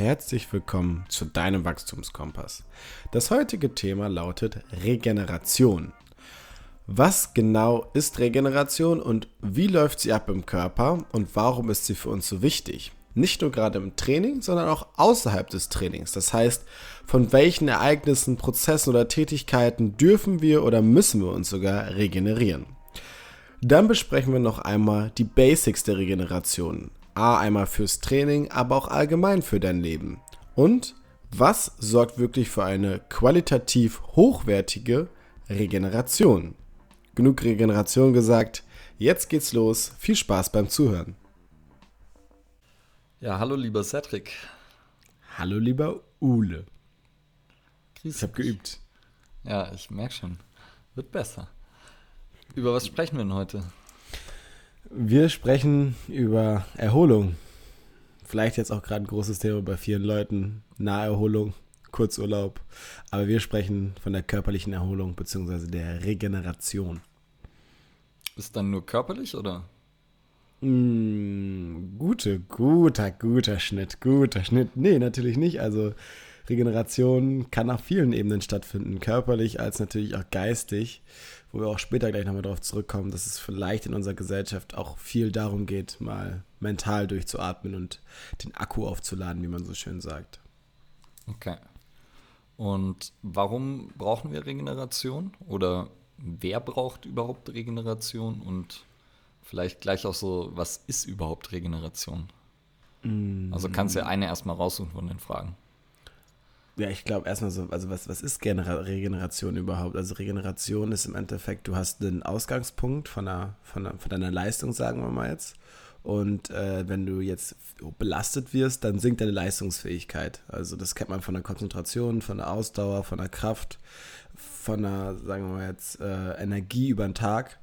herzlich willkommen zu deinem Wachstumskompass. Das heutige Thema lautet Regeneration. Was genau ist Regeneration und wie läuft sie ab im Körper und warum ist sie für uns so wichtig? Nicht nur gerade im Training, sondern auch außerhalb des Trainings. Das heißt, von welchen Ereignissen, Prozessen oder Tätigkeiten dürfen wir oder müssen wir uns sogar regenerieren? Dann besprechen wir noch einmal die Basics der Regeneration. A, einmal fürs Training, aber auch allgemein für dein Leben. Und was sorgt wirklich für eine qualitativ hochwertige Regeneration? Genug Regeneration gesagt, jetzt geht's los. Viel Spaß beim Zuhören. Ja, hallo lieber Cedric. Hallo lieber Ule. Grüß Ich habe geübt. Ja, ich merke schon. Wird besser. Über was sprechen wir denn heute? Wir sprechen über Erholung. Vielleicht jetzt auch gerade ein großes Thema bei vielen Leuten. Naherholung, Kurzurlaub. Aber wir sprechen von der körperlichen Erholung bzw. der Regeneration. Ist dann nur körperlich oder? Mm, gute, guter, guter Schnitt, guter Schnitt. Nee, natürlich nicht. Also Regeneration kann auf vielen Ebenen stattfinden, körperlich als natürlich auch geistig, wo wir auch später gleich nochmal darauf zurückkommen, dass es vielleicht in unserer Gesellschaft auch viel darum geht, mal mental durchzuatmen und den Akku aufzuladen, wie man so schön sagt. Okay. Und warum brauchen wir Regeneration? Oder wer braucht überhaupt Regeneration? Und vielleicht gleich auch so, was ist überhaupt Regeneration? Also kannst du ja eine erstmal raussuchen von den Fragen. Ja, ich glaube erstmal so, also was, was ist Genera Regeneration überhaupt? Also Regeneration ist im Endeffekt, du hast einen Ausgangspunkt von, einer, von, einer, von deiner Leistung, sagen wir mal jetzt. Und äh, wenn du jetzt belastet wirst, dann sinkt deine Leistungsfähigkeit. Also das kennt man von der Konzentration, von der Ausdauer, von der Kraft, von der, sagen wir mal jetzt, äh, Energie über den Tag.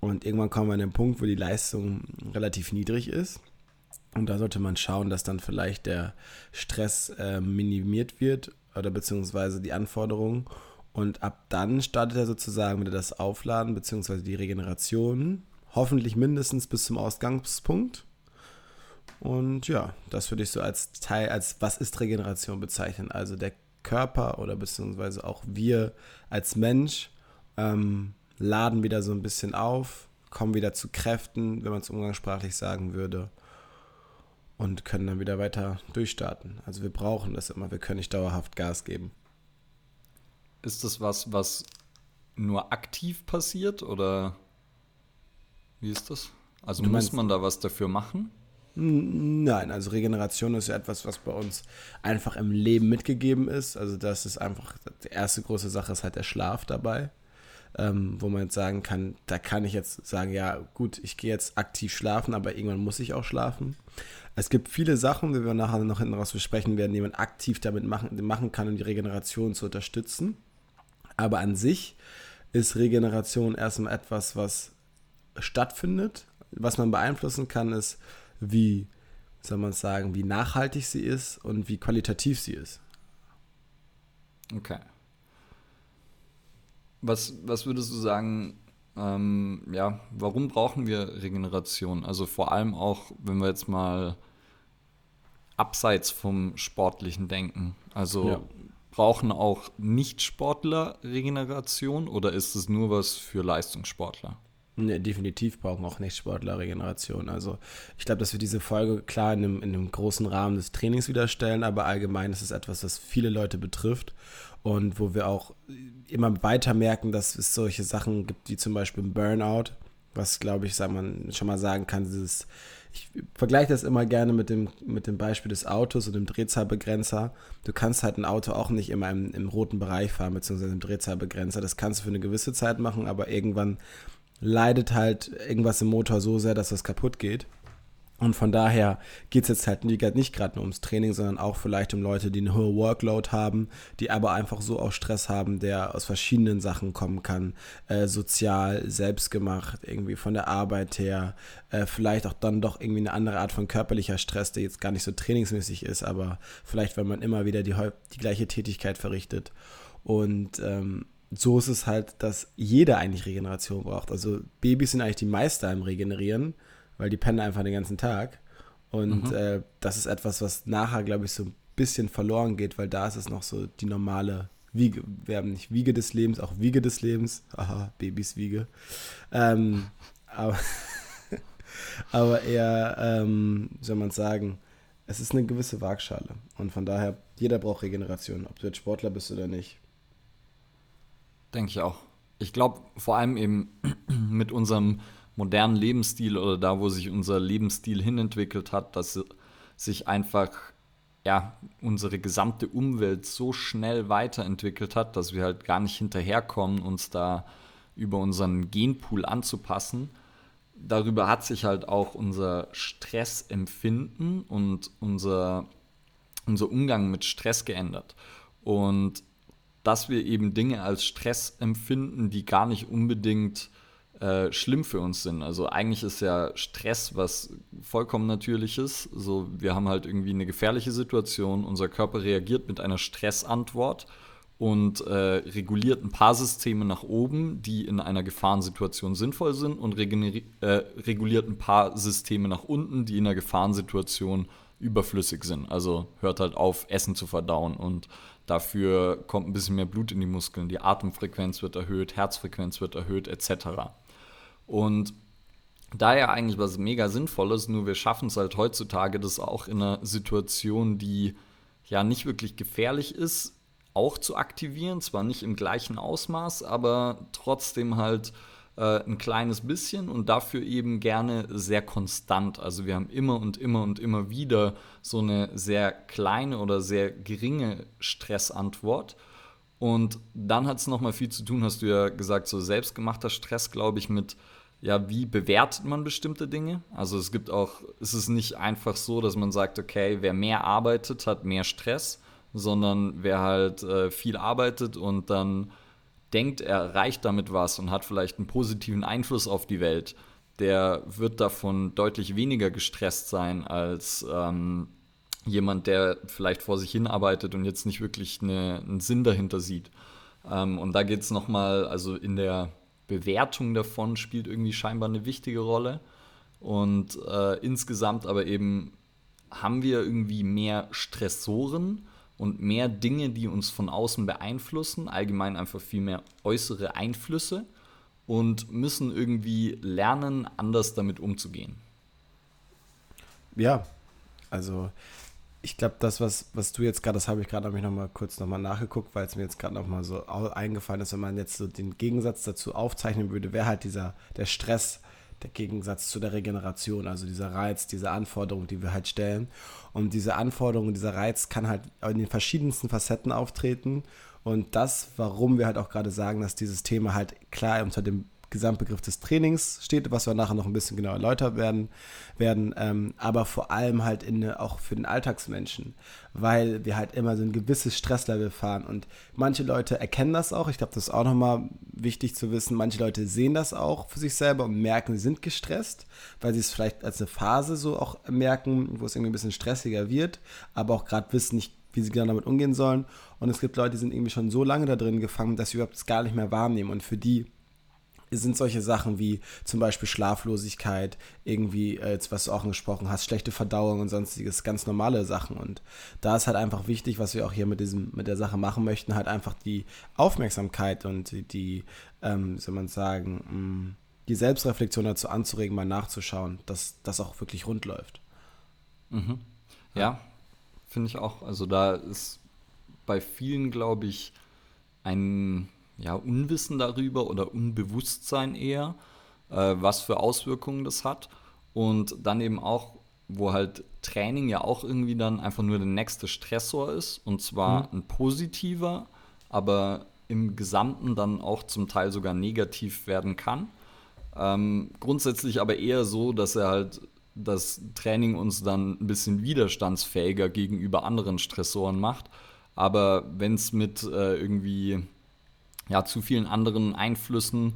Und irgendwann kommen wir an den Punkt, wo die Leistung relativ niedrig ist. Und da sollte man schauen, dass dann vielleicht der Stress äh, minimiert wird oder beziehungsweise die Anforderungen. Und ab dann startet er sozusagen wieder das Aufladen beziehungsweise die Regeneration. Hoffentlich mindestens bis zum Ausgangspunkt. Und ja, das würde ich so als Teil, als was ist Regeneration bezeichnen. Also der Körper oder beziehungsweise auch wir als Mensch ähm, laden wieder so ein bisschen auf, kommen wieder zu Kräften, wenn man es umgangssprachlich sagen würde und können dann wieder weiter durchstarten. Also wir brauchen das immer, wir können nicht dauerhaft Gas geben. Ist das was, was nur aktiv passiert oder wie ist das? Also Du muss man da was dafür machen? Nein, also Regeneration ist ja etwas, was bei uns einfach im Leben mitgegeben ist. Also das ist einfach, die erste große Sache ist halt der Schlaf dabei. Ähm, wo man jetzt sagen kann, da kann ich jetzt sagen, ja gut, ich gehe jetzt aktiv schlafen, aber irgendwann muss ich auch schlafen. Es gibt viele Sachen, die wir nachher noch hinten raus besprechen werden, die man aktiv damit machen, machen kann, um die Regeneration zu unterstützen. Aber an sich ist Regeneration erstmal etwas, was stattfindet. Was man beeinflussen kann, ist, wie, soll man sagen, wie nachhaltig sie ist und wie qualitativ sie ist. Okay. Was, was würdest du sagen, ähm, ja, warum brauchen wir Regeneration? Also vor allem auch, wenn wir jetzt mal abseits vom sportlichen denken. Also Ja. brauchen auch Nicht-Sportler Regeneration oder ist es nur was für Leistungssportler? Ne, definitiv brauchen auch Nicht-Sportler Regeneration. Also ich glaube, dass wir diese Folge klar in einem, in einem großen Rahmen des Trainings wieder stellen, aber allgemein ist es etwas, das viele Leute betrifft und wo wir auch immer weiter merken, dass es solche Sachen gibt, wie zum Beispiel ein Burnout, was glaube ich, sagt man schon mal sagen kann, dieses ich vergleiche das immer gerne mit dem, mit dem Beispiel des Autos und dem Drehzahlbegrenzer. Du kannst halt ein Auto auch nicht immer im, im roten Bereich fahren, beziehungsweise im Drehzahlbegrenzer. Das kannst du für eine gewisse Zeit machen, aber irgendwann leidet halt irgendwas im Motor so sehr, dass das kaputt geht. Und von daher geht es jetzt halt nicht, gerade nur ums Training, sondern auch vielleicht um Leute, die eine hohe Workload haben, die aber einfach so auch Stress haben, der aus verschiedenen Sachen kommen kann. Äh, sozial, selbstgemacht, irgendwie von der Arbeit her. Äh, vielleicht auch dann doch irgendwie eine andere Art von körperlicher Stress, der jetzt gar nicht so trainingsmäßig ist, aber vielleicht, wenn man immer wieder die, die gleiche Tätigkeit verrichtet. Und ähm, so ist es halt, dass jeder eigentlich Regeneration braucht. Also Babys sind eigentlich die Meister im Regenerieren, weil die pennen einfach den ganzen Tag. Und Mhm. äh, das ist etwas, was nachher, glaube ich, so bisschen verloren geht, weil da ist es noch so die normale Wiege, wir haben nicht Wiege des Lebens, auch Wiege des Lebens. Aha, Babys Wiege. Ähm, aber, aber eher, ähm, soll man sagen, es ist eine gewisse Waagschale. Und von daher, jeder braucht Regeneration, ob du jetzt Sportler bist oder nicht. Denke ich auch. Ich glaube, vor allem eben mit unserem modernen Lebensstil oder da, wo sich unser Lebensstil hinentwickelt hat, dass sich einfach ja, unsere gesamte Umwelt so schnell weiterentwickelt hat, dass wir halt gar nicht hinterherkommen, uns da über unseren Genpool anzupassen. Darüber hat sich halt auch unser Stressempfinden und unser, unser Umgang mit Stress geändert. Und dass wir eben Dinge als Stress empfinden, die gar nicht unbedingt äh, schlimm für uns sind. Also eigentlich ist ja Stress was vollkommen natürliches. So, wir haben halt irgendwie eine gefährliche Situation, unser Körper reagiert mit einer Stressantwort und äh, reguliert ein paar Systeme nach oben, die in einer Gefahrensituation sinnvoll sind und äh, reguliert ein paar Systeme nach unten, die in einer Gefahrensituation überflüssig sind. Also hört halt auf, Essen zu verdauen und dafür kommt ein bisschen mehr Blut in die Muskeln, die Atemfrequenz wird erhöht, Herzfrequenz wird erhöht, etc. Und daher eigentlich was mega Sinnvolles, nur wir schaffen es halt heutzutage, das auch in einer Situation, die ja nicht wirklich gefährlich ist, auch zu aktivieren. Zwar nicht im gleichen Ausmaß, aber trotzdem halt äh, ein kleines bisschen und dafür eben gerne sehr konstant. Also wir haben immer und immer und immer wieder so eine sehr kleine oder sehr geringe Stressantwort. Und dann hat es nochmal viel zu tun, hast du ja gesagt, so selbstgemachter Stress, glaube ich, mit ja, wie bewertet man bestimmte Dinge? Also es gibt auch, es ist nicht einfach so, dass man sagt, okay, wer mehr arbeitet, hat mehr Stress, sondern wer halt äh, viel arbeitet und dann denkt, er erreicht damit was und hat vielleicht einen positiven Einfluss auf die Welt, der wird davon deutlich weniger gestresst sein als ähm, jemand, der vielleicht vor sich hin arbeitet und jetzt nicht wirklich eine, einen Sinn dahinter sieht. Ähm, und da geht es nochmal, also in der Bewertung davon spielt irgendwie scheinbar eine wichtige Rolle. Und äh, insgesamt aber eben haben wir irgendwie mehr Stressoren und mehr Dinge, die uns von außen beeinflussen, allgemein einfach viel mehr äußere Einflüsse und müssen irgendwie lernen, anders damit umzugehen. Ja, also ich glaube, das, was, was du jetzt gerade, das habe ich gerade noch mal kurz nochmal nachgeguckt, weil es mir jetzt gerade noch mal so eingefallen ist, wenn man jetzt so den Gegensatz dazu aufzeichnen würde, wäre halt dieser, der Stress, der Gegensatz zu der Regeneration, also dieser Reiz, diese Anforderung, die wir halt stellen. Und diese Anforderung, dieser Reiz kann halt in den verschiedensten Facetten auftreten. Und das, warum wir halt auch gerade sagen, dass dieses Thema halt klar unter dem Gesamtbegriff des Trainings steht, was wir nachher noch ein bisschen genauer erläutert werden, werden ähm, aber vor allem halt in, auch für den Alltagsmenschen, weil wir halt immer so ein gewisses Stresslevel fahren und manche Leute erkennen das auch, ich glaube, das ist auch nochmal wichtig zu wissen, manche Leute sehen das auch für sich selber und merken, sie sind gestresst, weil sie es vielleicht als eine Phase so auch merken, wo es irgendwie ein bisschen stressiger wird, aber auch gerade wissen nicht, wie sie genau damit umgehen sollen. Und es gibt Leute, die sind irgendwie schon so lange da drin gefangen, dass sie überhaupt gar nicht mehr wahrnehmen. Und für die sind solche Sachen wie zum Beispiel Schlaflosigkeit, irgendwie, äh, was du auch angesprochen hast, schlechte Verdauung und sonstiges, ganz normale Sachen. Und da ist halt einfach wichtig, was wir auch hier mit diesem, mit der Sache machen möchten, halt einfach die Aufmerksamkeit und die, die ähm, soll man sagen, mm, die Selbstreflexion dazu anzuregen, mal nachzuschauen, dass das auch wirklich rund läuft. Mhm. Ja, ja finde ich auch. Also da ist bei vielen, glaube ich, ein ja, Unwissen darüber oder Unbewusstsein eher, äh, was für Auswirkungen das hat. Und dann eben auch, wo halt Training ja auch irgendwie dann einfach nur der nächste Stressor ist, und zwar mhm. ein positiver, aber im Gesamten dann auch zum Teil sogar negativ werden kann. Ähm, grundsätzlich aber eher so, dass er halt das Training uns dann ein bisschen widerstandsfähiger gegenüber anderen Stressoren macht. Aber wenn es mit äh, irgendwie ja, zu vielen anderen Einflüssen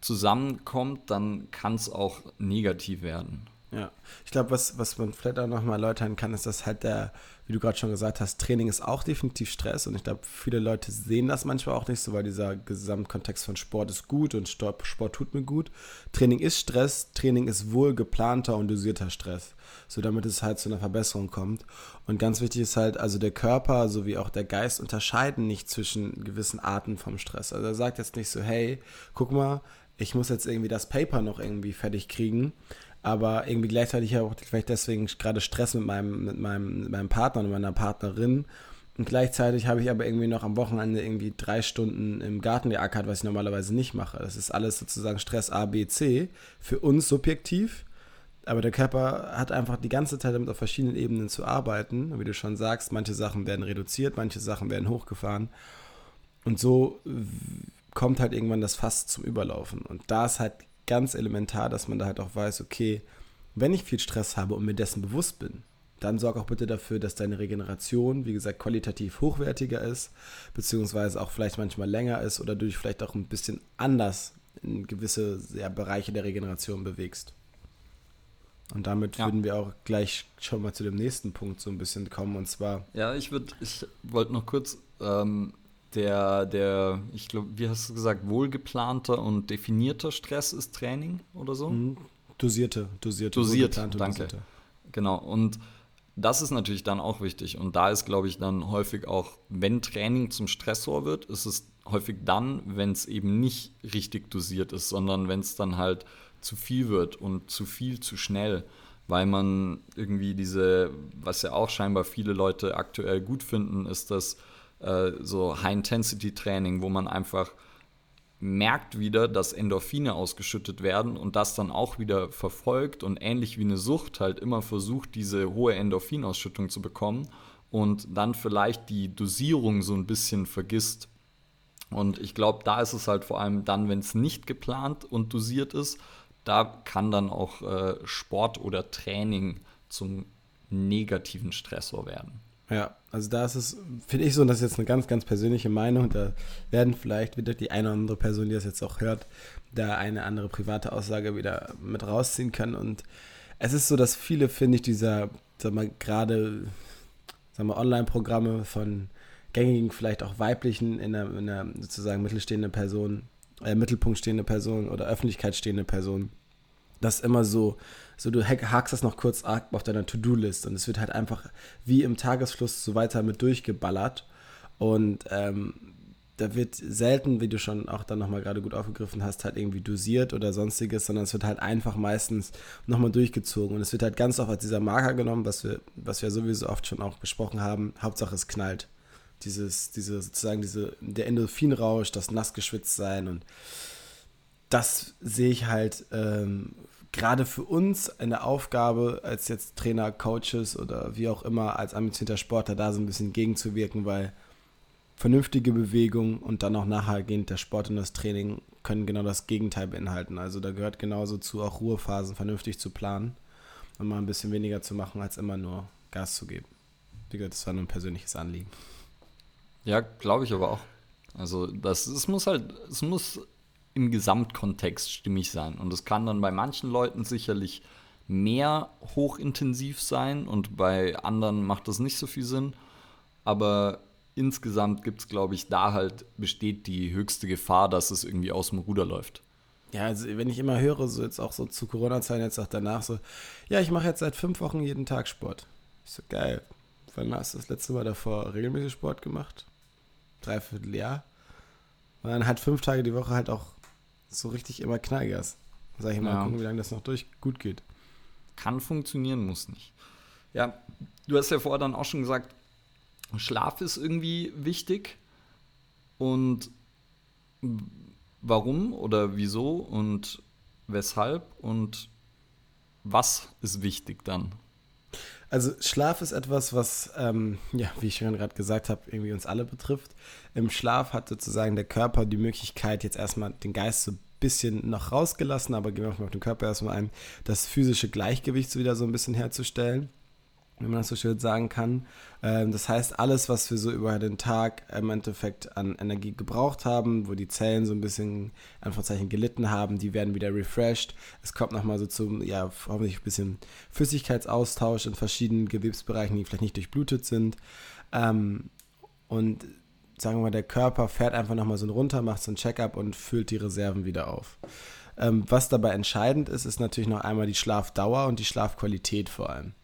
zusammenkommt, dann kann es auch negativ werden. Ja, ich glaube, was, was man vielleicht auch nochmal erläutern kann, ist, dass halt der, wie du gerade schon gesagt hast, Training ist auch definitiv Stress und ich glaube, viele Leute sehen das manchmal auch nicht so, weil dieser Gesamtkontext von Sport ist gut und Sport, Sport tut mir gut. Training ist Stress, Training ist wohl geplanter und dosierter Stress, so damit es halt zu einer Verbesserung kommt. Und ganz wichtig ist halt, also der Körper sowie auch der Geist unterscheiden nicht zwischen gewissen Arten vom Stress. Also er sagt jetzt nicht so, hey, guck mal, ich muss jetzt irgendwie das Paper noch irgendwie fertig kriegen aber irgendwie gleichzeitig auch vielleicht deswegen gerade Stress mit meinem, mit meinem, mit meinem Partner und meiner Partnerin. Und gleichzeitig habe ich aber irgendwie noch am Wochenende irgendwie drei Stunden im Garten geackert, was ich normalerweise nicht mache. Das ist alles sozusagen Stress A, B, C. Für uns subjektiv. Aber der Körper hat einfach die ganze Zeit damit auf verschiedenen Ebenen zu arbeiten. Und wie du schon sagst, manche Sachen werden reduziert, manche Sachen werden hochgefahren. Und so kommt halt irgendwann das Fass zum Überlaufen. Und da ist halt ganz elementar, dass man da halt auch weiß, okay, wenn ich viel Stress habe und mir dessen bewusst bin, dann sorg auch bitte dafür, dass deine Regeneration, wie gesagt, qualitativ hochwertiger ist, beziehungsweise auch vielleicht manchmal länger ist oder du dich vielleicht auch ein bisschen anders in gewisse ja, Bereiche der Regeneration bewegst. Und damit ja. würden wir auch gleich schon mal zu dem nächsten Punkt so ein bisschen kommen und zwar. Ja, ich würde, ich wollte noch kurz ähm, der, der, ich glaube, wie hast du gesagt, wohlgeplanter und definierter Stress ist Training oder so? Mhm. Dosierte, dosierte. Dosiert, danke. Dosierte. Genau, und das ist natürlich dann auch wichtig. Und da ist, glaube ich, dann häufig auch, wenn Training zum Stressor wird, ist es häufig dann, wenn es eben nicht richtig dosiert ist, sondern wenn es dann halt zu viel wird und zu viel zu schnell, weil man irgendwie diese, was ja auch scheinbar viele Leute aktuell gut finden, ist, dass äh, so High-Intensity-Training, wo man einfach merkt wieder, dass Endorphine ausgeschüttet werden und das dann auch wieder verfolgt und ähnlich wie eine Sucht halt immer versucht, diese hohe Endorphinausschüttung zu bekommen und dann vielleicht die Dosierung so ein bisschen vergisst. Und ich glaube, da ist es halt vor allem dann, wenn es nicht geplant und dosiert ist, da kann dann auch äh, Sport oder Training zum negativen Stressor werden. Ja, also da ist es, finde ich so, und das ist jetzt eine ganz, ganz persönliche Meinung, da werden vielleicht wieder die eine oder andere Person, die das jetzt auch hört, da eine andere private Aussage wieder mit rausziehen können. Und es ist so, dass viele, finde ich, dieser, sag mal, gerade, sag mal, Online-Programme von gängigen, vielleicht auch weiblichen, in einer, in einer sozusagen mittelstehende Person, äh, Mittelpunkt stehende Person oder Öffentlichkeit stehende Person, das immer so, so du hakst das noch kurz auf deiner To-Do-List und es wird halt einfach wie im Tagesfluss so weiter mit durchgeballert und ähm, da wird selten, wie du schon auch dann nochmal gerade gut aufgegriffen hast, halt irgendwie dosiert oder sonstiges, sondern es wird halt einfach meistens nochmal durchgezogen und es wird halt ganz oft als dieser Marker genommen, was wir, was wir sowieso oft schon auch besprochen haben, Hauptsache es knallt. Dieses, diese, sozusagen diese, der Endorphinrausch, das nass geschwitzt sein und das sehe ich halt ähm, gerade für uns eine Aufgabe als jetzt Trainer, Coaches oder wie auch immer als ambitionierter Sportler da so ein bisschen gegenzuwirken, weil vernünftige Bewegung und dann auch nachhergehend der Sport und das Training können genau das Gegenteil beinhalten. Also da gehört genauso zu auch Ruhephasen vernünftig zu planen und mal ein bisschen weniger zu machen, als immer nur Gas zu geben. Wie gesagt, das war nur ein persönliches Anliegen. Ja, glaube ich aber auch. Also das, es muss halt, es muss im Gesamtkontext stimmig sein. Und es kann dann bei manchen Leuten sicherlich mehr hochintensiv sein und bei anderen macht das nicht so viel Sinn. Aber insgesamt gibt es, glaube ich, da halt besteht die höchste Gefahr, dass es irgendwie aus dem Ruder läuft. Ja, also wenn ich immer höre, so jetzt auch so zu Corona-Zeiten, jetzt auch danach so, ja, ich mache jetzt seit fünf Wochen jeden Tag Sport. Ich so, geil. Wann hast du das letzte Mal davor regelmäßig Sport gemacht? Dreiviertel Jahr. Und dann halt fünf Tage die Woche halt auch so richtig immer Knallgas. Sag ich mal, ja. gucken, wie lange das noch durch gut geht. Kann funktionieren, muss nicht. Ja, du hast ja vorher dann auch schon gesagt, Schlaf ist irgendwie wichtig. Und warum oder wieso und weshalb und was ist wichtig dann? Also Schlaf ist etwas, was, ähm, ja, wie ich schon gerade gesagt habe, irgendwie uns alle betrifft. Im Schlaf hat sozusagen der Körper die Möglichkeit, jetzt erstmal den Geist so ein bisschen noch rausgelassen, aber gehen wir auf den Körper erstmal ein, das physische Gleichgewicht wieder so ein bisschen herzustellen. Wenn man das so schön sagen kann. Ähm, das heißt, alles, was wir so über den Tag im Endeffekt an Energie gebraucht haben, wo die Zellen so ein bisschen, Anführungszeichen, gelitten haben, die werden wieder refreshed. Es kommt nochmal so zum, ja, hoffentlich ein bisschen Flüssigkeitsaustausch in verschiedenen Gewebsbereichen, die vielleicht nicht durchblutet sind. Ähm, und sagen wir mal, der Körper fährt einfach nochmal so runter, macht so ein Checkup und füllt die Reserven wieder auf. Ähm, was dabei entscheidend ist, ist natürlich noch einmal die Schlafdauer und die Schlafqualität vor allem.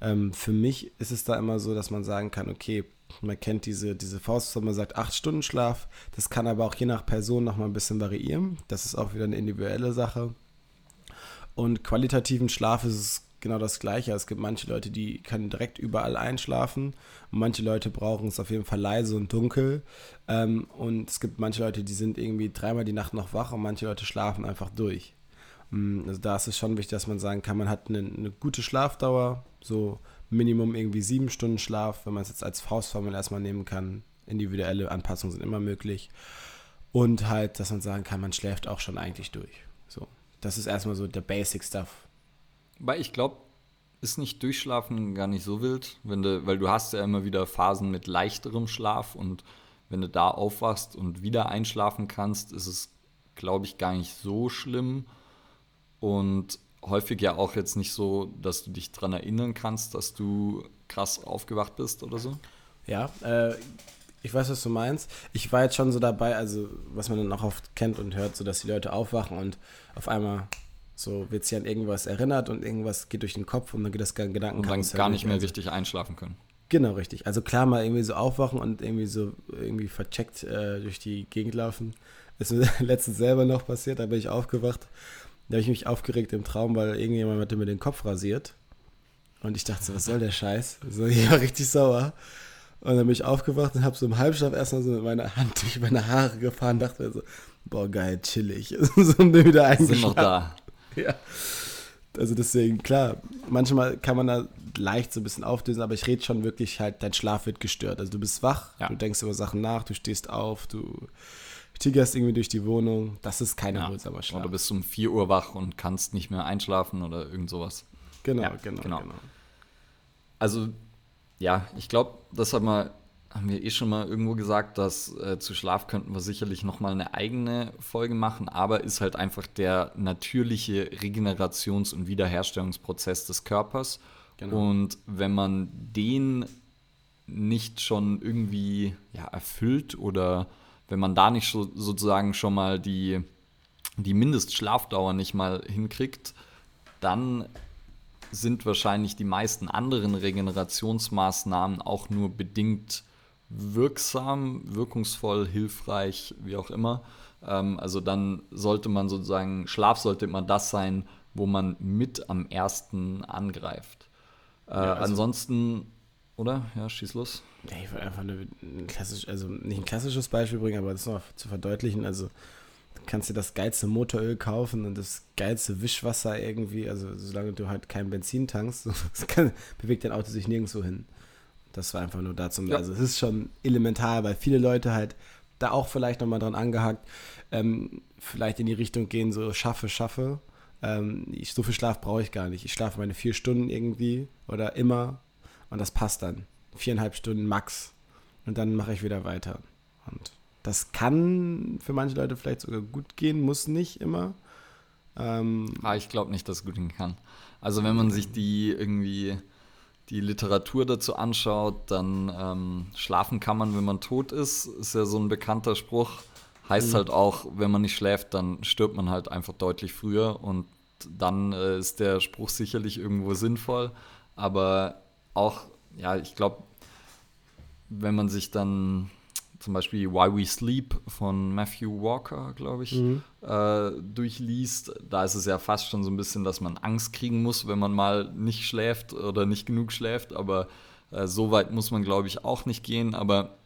Ähm, für mich ist es da immer so, dass man sagen kann, okay, man kennt diese, diese Faust, man sagt, acht Stunden Schlaf. Das kann aber auch je nach Person nochmal ein bisschen variieren. Das ist auch wieder eine individuelle Sache. Und qualitativen Schlaf ist es genau das Gleiche. Es gibt manche Leute, die können direkt überall einschlafen. Und manche Leute brauchen es auf jeden Fall leise und dunkel. Ähm, und es gibt manche Leute, die sind irgendwie dreimal die Nacht noch wach und manche Leute schlafen einfach durch. Mm, also da ist es schon wichtig, dass man sagen kann, man hat eine, eine gute Schlafdauer, so Minimum irgendwie sieben Stunden Schlaf, wenn man es jetzt als Faustformel erstmal nehmen kann. Individuelle Anpassungen sind immer möglich. Und halt, dass man sagen kann, man schläft auch schon eigentlich durch. So, das ist erstmal so der Basic Stuff. Weil ich glaube, ist nicht durchschlafen gar nicht so wild, wenn du, weil du hast ja immer wieder Phasen mit leichterem Schlaf und wenn du da aufwachst und wieder einschlafen kannst, ist es, glaube ich, gar nicht so schlimm. Und häufig ja auch jetzt nicht so, dass du dich daran erinnern kannst, dass du krass aufgewacht bist oder so. Ja, äh, ich weiß, was du meinst. Ich war jetzt schon so dabei, also was man dann auch oft kennt und hört, so dass die Leute aufwachen und auf einmal so wird sie an irgendwas erinnert und irgendwas geht durch den Kopf und dann geht das Gedanken Und dann gar nicht mehr also. richtig einschlafen können. Genau, richtig. Also klar mal irgendwie so aufwachen und irgendwie so irgendwie vercheckt äh, durch die Gegend laufen. Ist mir letztens selber noch passiert, da bin ich aufgewacht. Da habe ich mich aufgeregt im Traum, weil irgendjemand hatte mir den Kopf rasiert. Und ich dachte so, was soll der Scheiß? So, ich war richtig sauer. Und dann bin ich aufgewacht und habe so im Halbschlaf erstmal so mit meiner Hand durch meine Haare gefahren, dachte mir so, boah, geil, chillig. so bin wieder eingeschlafen. Sind noch da. Ja. Also deswegen, klar, manchmal kann man da leicht so ein bisschen aufdösen, aber ich rede schon wirklich halt, dein Schlaf wird gestört. Also du bist wach, ja. du denkst über Sachen nach, du stehst auf, du tigerst irgendwie durch die Wohnung. Das ist kein erholsamer Schlaf. Oder du bist um 4 Uhr wach und kannst nicht mehr einschlafen oder irgend sowas. Genau, ja, genau, genau, genau. Also, ja, ich glaube, das hat man haben wir eh schon mal irgendwo gesagt, dass äh, zu Schlaf könnten wir sicherlich nochmal eine eigene Folge machen, aber ist halt einfach der natürliche Regenerations- und Wiederherstellungsprozess des Körpers. Genau. Und wenn man den nicht schon irgendwie ja, erfüllt oder wenn man da nicht so, sozusagen schon mal die, die Mindestschlafdauer nicht mal hinkriegt, dann sind wahrscheinlich die meisten anderen Regenerationsmaßnahmen auch nur bedingt wirksam, wirkungsvoll, hilfreich, wie auch immer. Ähm, also dann sollte man sozusagen, Schlaf sollte immer das sein, wo man mit am ersten angreift. Äh, ja, also ansonsten, oder? Ja, schieß los. Ja, ich wollte einfach eine, ein klassisch, also nicht ein klassisches Beispiel bringen, aber das noch zu verdeutlichen. Also du kannst dir das geilste Motoröl kaufen und das geilste Wischwasser irgendwie, also solange du halt kein Benzin tankst, kann, bewegt dein Auto sich nirgendwo hin. Das war einfach nur dazu. Ja. Also es ist schon elementar, weil viele Leute halt da auch vielleicht nochmal dran angehakt, ähm, vielleicht in die Richtung gehen, so schaffe, schaffe. Ähm, ich, so viel Schlaf brauche ich gar nicht. Ich schlafe meine vier Stunden irgendwie oder immer und das passt dann. Viereinhalb Stunden max. Und dann mache ich wieder weiter. Und das kann für manche Leute vielleicht sogar gut gehen, muss nicht immer. Ähm, ah, ich glaube nicht, dass es gut gehen kann. Also wenn man sich die irgendwie die Literatur dazu anschaut, dann ähm, schlafen kann man, wenn man tot ist, ist ja so ein bekannter Spruch. Heißt mhm. halt auch, wenn man nicht schläft, dann stirbt man halt einfach deutlich früher und dann äh, ist der Spruch sicherlich irgendwo sinnvoll. Aber auch, ja, ich glaube, wenn man sich dann zum Beispiel Why We Sleep von Matthew Walker, glaube ich, mhm. äh, durchliest, da ist es ja fast schon so ein bisschen, dass man Angst kriegen muss, wenn man mal nicht schläft oder nicht genug schläft. Aber äh, so weit muss man, glaube ich, auch nicht gehen. Aber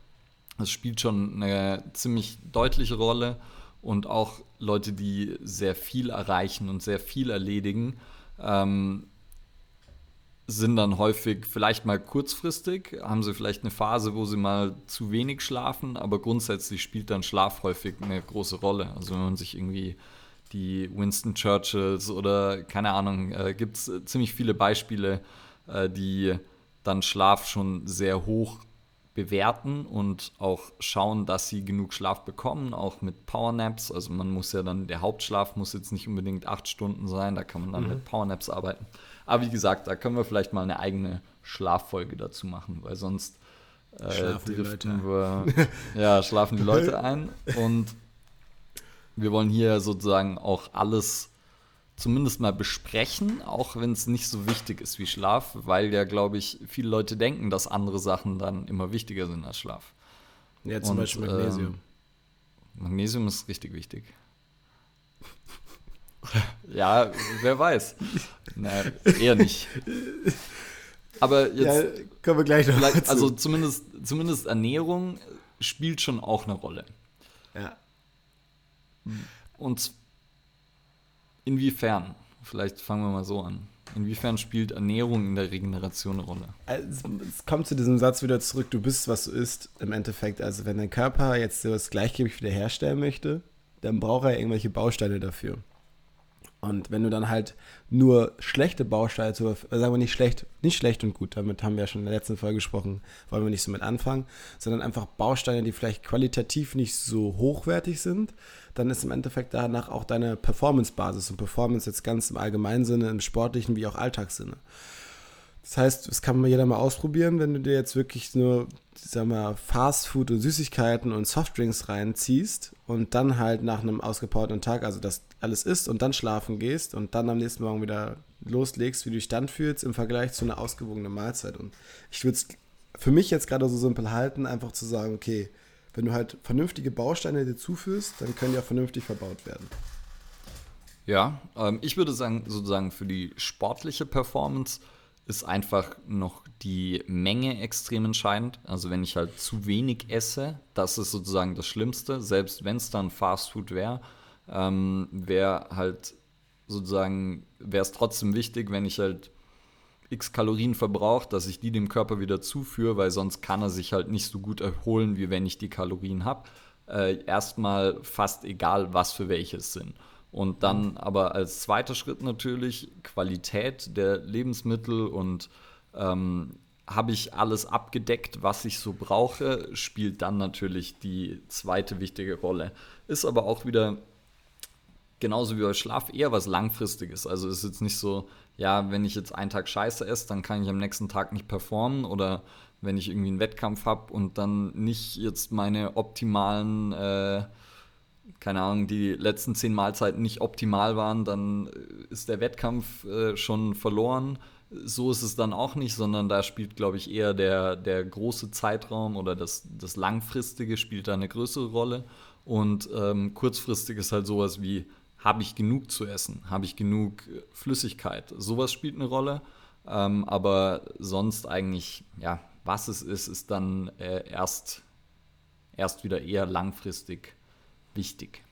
es spielt schon eine ziemlich deutliche Rolle und auch Leute, die sehr viel erreichen und sehr viel erledigen, ähm, sind dann häufig vielleicht mal kurzfristig, haben sie vielleicht eine Phase, wo sie mal zu wenig schlafen, aber grundsätzlich spielt dann Schlaf häufig eine große Rolle. Also wenn man sich irgendwie die Winston Churchills oder keine Ahnung, äh, gibt es ziemlich viele Beispiele, äh, die dann Schlaf schon sehr hoch bewerten und auch schauen, dass sie genug Schlaf bekommen, auch mit Powernaps. Also man muss ja dann, der Hauptschlaf muss jetzt nicht unbedingt acht Stunden sein, da kann man dann mhm. mit Powernaps arbeiten. Aber wie gesagt, da können wir vielleicht mal eine eigene Schlaffolge dazu machen, weil sonst äh, driften wir, ja, schlafen die Leute ein und wir wollen hier sozusagen auch alles zumindest mal besprechen, auch wenn es nicht so wichtig ist wie Schlaf, weil ja, glaube ich, viele Leute denken, dass andere Sachen dann immer wichtiger sind als Schlaf. Ja, zum Und, Beispiel Magnesium. Äh, Magnesium ist richtig wichtig. ja, wer weiß. Naja, eher nicht. Aber jetzt. Ja, kommen wir gleich noch dazu. Also zumindest, zumindest Ernährung spielt schon auch eine Rolle. Ja. Und Inwiefern? Vielleicht fangen wir mal so an. Inwiefern spielt Ernährung in der Regeneration eine Rolle? Also, es kommt zu diesem Satz wieder zurück, du bist, was du isst, im Endeffekt. Also wenn dein Körper jetzt das Gleichgewicht wiederherstellen möchte, dann braucht er irgendwelche Bausteine dafür. Und wenn du dann halt nur schlechte Bausteine, äh, sagen wir nicht schlecht, nicht schlecht und gut, damit haben wir ja schon in der letzten Folge gesprochen, wollen wir nicht so mit anfangen, sondern einfach Bausteine, die vielleicht qualitativ nicht so hochwertig sind, dann ist im Endeffekt danach auch deine Performance-Basis und Performance jetzt ganz im allgemeinen Sinne, im sportlichen wie auch Alltagssinne. Das heißt, das kann man jeder mal ausprobieren, wenn du dir jetzt wirklich nur, sag mal, Fastfood und Süßigkeiten und Softdrinks reinziehst und dann halt nach einem ausgepowerten Tag, also das alles isst und dann schlafen gehst und dann am nächsten Morgen wieder loslegst, wie du dich dann fühlst im Vergleich zu einer ausgewogenen Mahlzeit. Und ich würde es für mich jetzt gerade so simpel halten, einfach zu sagen, okay, wenn du halt vernünftige Bausteine dir zuführst, dann können die auch vernünftig verbaut werden. Ja, ähm, ich würde sagen, sozusagen für die sportliche Performance ist einfach noch die Menge extrem entscheidend. Also wenn ich halt zu wenig esse, das ist sozusagen das Schlimmste. Selbst wenn es dann Fast Food wäre, ähm, wäre halt sozusagen, wäre es trotzdem wichtig, wenn ich halt x Kalorien verbraucht, dass ich die dem Körper wieder zuführe, weil sonst kann er sich halt nicht so gut erholen, wie wenn ich die Kalorien habe. Äh, erstmal fast egal, was für welche es sind. Und dann mhm. aber als zweiter Schritt natürlich Qualität der Lebensmittel und ähm, habe ich alles abgedeckt, was ich so brauche, spielt dann natürlich die zweite wichtige Rolle. Ist aber auch wieder genauso wie bei Schlaf eher was Langfristiges. Also ist jetzt nicht so, ja, wenn ich jetzt einen Tag Scheiße esse, dann kann ich am nächsten Tag nicht performen oder wenn ich irgendwie einen Wettkampf habe und dann nicht jetzt meine optimalen, äh, keine Ahnung, die letzten zehn Mahlzeiten nicht optimal waren, dann ist der Wettkampf äh, schon verloren. So ist es dann auch nicht, sondern da spielt, glaube ich, eher der, der große Zeitraum oder das, das Langfristige spielt da eine größere Rolle. Und ähm, kurzfristig ist halt sowas wie habe ich genug zu essen? Habe ich genug äh, Flüssigkeit? Sowas spielt eine Rolle. Ähm, aber sonst eigentlich, ja, was es ist, ist dann äh, erst, erst wieder eher langfristig wichtig.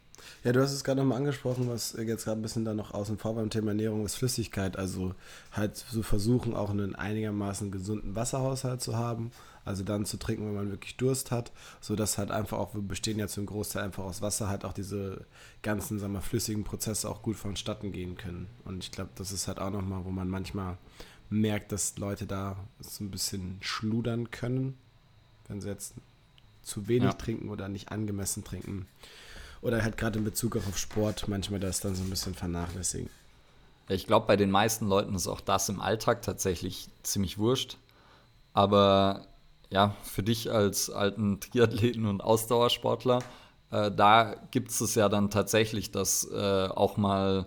Ja, du hast es gerade nochmal angesprochen, was jetzt gerade ein bisschen da noch außen vor beim Thema Ernährung ist Flüssigkeit. Also halt so versuchen, auch einen einigermaßen gesunden Wasserhaushalt zu haben also dann zu trinken, wenn man wirklich Durst hat, sodass halt einfach auch, wir bestehen ja zum Großteil einfach aus Wasser, halt auch diese ganzen, sagen wir, flüssigen Prozesse auch gut vonstatten gehen können. Und ich glaube, das ist halt auch nochmal, wo man manchmal merkt, dass Leute da so ein bisschen schludern können, wenn sie jetzt zu wenig ja. trinken oder nicht angemessen trinken. Oder halt gerade in Bezug auch auf Sport manchmal das dann so ein bisschen vernachlässigen. Ich glaube, bei den meisten Leuten ist auch das im Alltag tatsächlich ziemlich wurscht. Aber ja, für dich als alten Triathleten und Ausdauersportler, äh, da gibt es ja dann tatsächlich, dass äh, auch mal,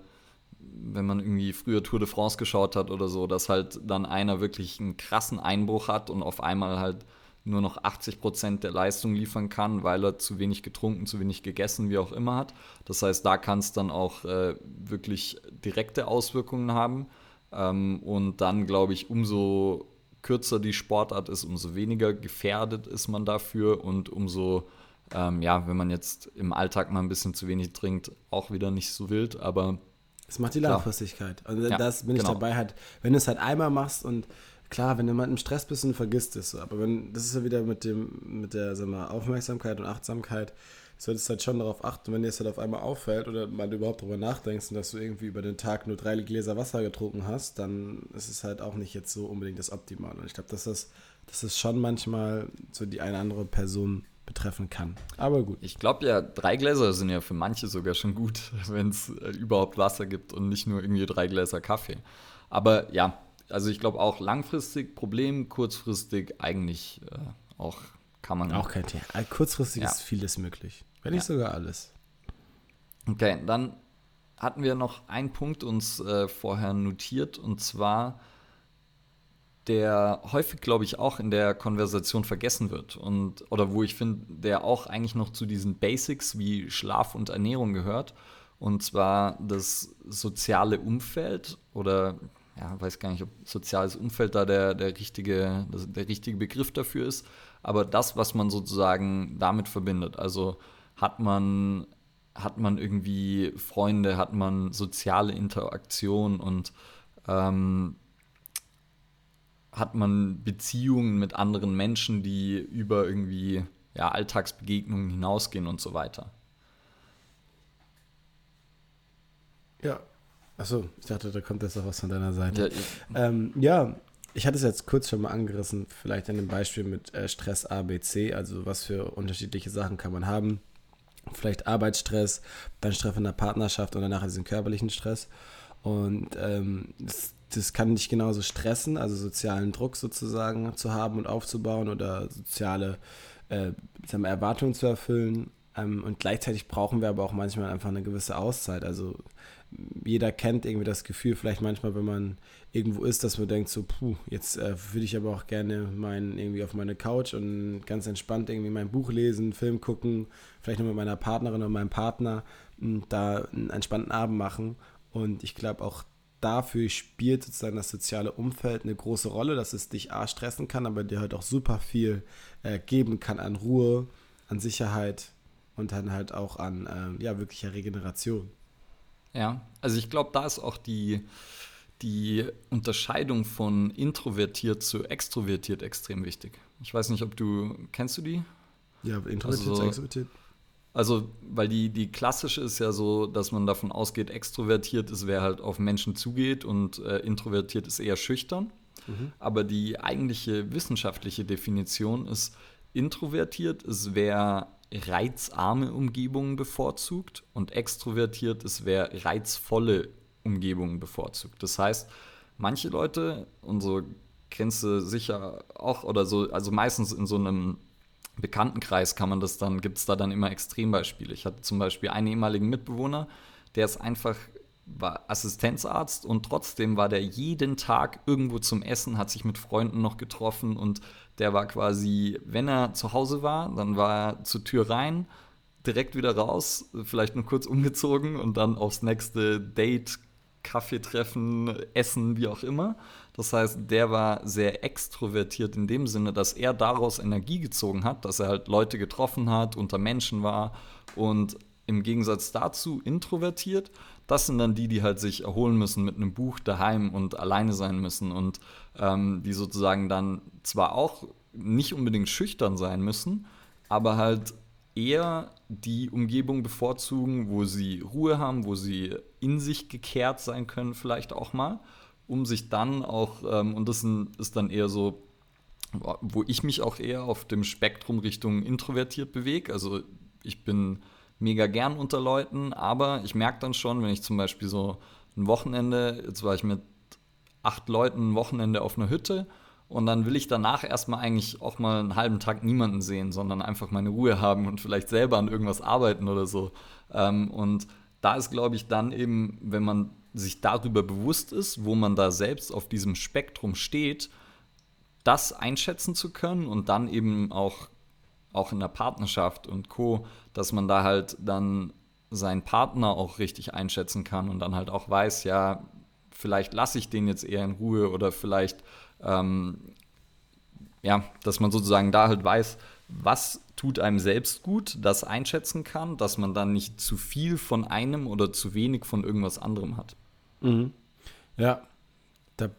wenn man irgendwie früher Tour de France geschaut hat oder so, dass halt dann einer wirklich einen krassen Einbruch hat und auf einmal halt nur noch 80 Prozent der Leistung liefern kann, weil er zu wenig getrunken, zu wenig gegessen, wie auch immer hat. Das heißt, da kann es dann auch äh, wirklich direkte Auswirkungen haben. Ähm, und dann, glaube ich, umso kürzer die Sportart ist, umso weniger gefährdet ist man dafür und umso, ähm, ja, wenn man jetzt im Alltag mal ein bisschen zu wenig trinkt, auch wieder nicht so wild, aber. Es macht die Langfristigkeit. Und also ja, das bin ich genau. dabei halt, wenn du es halt einmal machst und klar, wenn du mal im Stress bist und vergisst es. Aber wenn, das ist ja wieder mit dem, mit der, sag mal, Aufmerksamkeit und Achtsamkeit, solltest halt schon darauf achten, wenn dir es halt auf einmal auffällt oder mal du überhaupt darüber nachdenkst und dass du irgendwie über den Tag nur drei Gläser Wasser getrunken hast, dann ist es halt auch nicht jetzt so unbedingt das Optimale. Und ich glaube, dass das, dass das schon manchmal so die eine andere Person betreffen kann. Aber gut. Ich glaube ja, drei Gläser sind ja für manche sogar schon gut, wenn es äh, überhaupt Wasser gibt und nicht nur irgendwie drei Gläser Kaffee. Aber ja, also ich glaube auch langfristig Problem, kurzfristig eigentlich äh, auch kann man. Auch kein Thema. Kurzfristig ja. ist vieles möglich. Wenn nicht ja. sogar alles. Okay, dann hatten wir noch einen Punkt uns äh, vorher notiert und zwar der häufig, glaube ich, auch in der Konversation vergessen wird und oder wo ich finde, der auch eigentlich noch zu diesen Basics wie Schlaf und Ernährung gehört und zwar das soziale Umfeld oder ja, weiß gar nicht, ob soziales Umfeld da der, der, richtige, der richtige Begriff dafür ist, aber das, was man sozusagen damit verbindet. Also hat man, hat man irgendwie Freunde, hat man soziale Interaktion und ähm, hat man Beziehungen mit anderen Menschen, die über irgendwie ja, Alltagsbegegnungen hinausgehen und so weiter. Ja. Achso, ich dachte, da kommt jetzt noch was von deiner Seite. Ja, ähm, ja, ich hatte es jetzt kurz schon mal angerissen, vielleicht an dem Beispiel mit äh, Stress ABC, also was für unterschiedliche Sachen kann man haben. Vielleicht Arbeitsstress, dann Stress in der Partnerschaft und danach diesen körperlichen Stress. Und ähm, das das kann dich genauso stressen, also sozialen Druck sozusagen zu haben und aufzubauen oder soziale äh, Erwartungen zu erfüllen. Ähm, und gleichzeitig brauchen wir aber auch manchmal einfach eine gewisse Auszeit. Also jeder kennt irgendwie das Gefühl, vielleicht manchmal, wenn man irgendwo ist, dass man denkt, so, puh, jetzt äh, würde ich aber auch gerne mein, irgendwie auf meine Couch und ganz entspannt irgendwie mein Buch lesen, Film gucken, vielleicht noch mit meiner Partnerin oder meinem Partner da einen entspannten Abend machen. Und ich glaube, auch dafür spielt sozusagen das soziale Umfeld eine große Rolle, dass es dich A stressen kann, aber dir halt auch super viel äh, geben kann an Ruhe, an Sicherheit und dann halt auch an äh, ja, wirklicher Regeneration. Ja, also ich glaube, da ist auch die, die Unterscheidung von introvertiert zu extrovertiert extrem wichtig. Ich weiß nicht, ob du, kennst du die? Ja, introvertiert also, zu extrovertiert. Also, weil die, die klassische ist ja so, dass man davon ausgeht, extrovertiert ist, wer halt auf Menschen zugeht und äh, introvertiert ist eher schüchtern. Mhm. Aber die eigentliche wissenschaftliche Definition ist, introvertiert ist, wer reizarme Umgebungen bevorzugt und extrovertiert ist, wer reizvolle Umgebungen bevorzugt. Das heißt, manche Leute, unsere Grenze sicher auch oder so, also meistens in so einem Bekanntenkreis kann man das dann, gibt es da dann immer Extrembeispiele. Ich hatte zum Beispiel einen ehemaligen Mitbewohner, der ist einfach, war Assistenzarzt und trotzdem war der jeden Tag irgendwo zum Essen, hat sich mit Freunden noch getroffen und der war quasi, wenn er zu Hause war, dann war er zur Tür rein, direkt wieder raus, vielleicht nur kurz umgezogen und dann aufs nächste Date, Kaffee treffen, Essen, wie auch immer. Das heißt, der war sehr extrovertiert in dem Sinne, dass er daraus Energie gezogen hat, dass er halt Leute getroffen hat, unter Menschen war und im Gegensatz dazu introvertiert. Das sind dann die, die halt sich erholen müssen mit einem Buch daheim und alleine sein müssen und ähm, die sozusagen dann zwar auch nicht unbedingt schüchtern sein müssen, aber halt eher die Umgebung bevorzugen, wo sie Ruhe haben, wo sie in sich gekehrt sein können, vielleicht auch mal um sich dann auch, ähm, und das ist dann eher so, wo ich mich auch eher auf dem Spektrum Richtung introvertiert bewege. Also ich bin mega gern unter Leuten, aber ich merke dann schon, wenn ich zum Beispiel so ein Wochenende, jetzt war ich mit acht Leuten ein Wochenende auf einer Hütte und dann will ich danach erstmal eigentlich auch mal einen halben Tag niemanden sehen, sondern einfach meine Ruhe haben und vielleicht selber an irgendwas arbeiten oder so. Ähm, und da ist, glaube ich, dann eben, wenn man sich darüber bewusst ist, wo man da selbst auf diesem Spektrum steht, das einschätzen zu können und dann eben auch, auch in der Partnerschaft und Co., dass man da halt dann seinen Partner auch richtig einschätzen kann und dann halt auch weiß, ja, vielleicht lasse ich den jetzt eher in Ruhe oder vielleicht, ähm, ja, dass man sozusagen da halt weiß, was tut einem selbst gut, das einschätzen kann, dass man dann nicht zu viel von einem oder zu wenig von irgendwas anderem hat. Mhm. Ja, da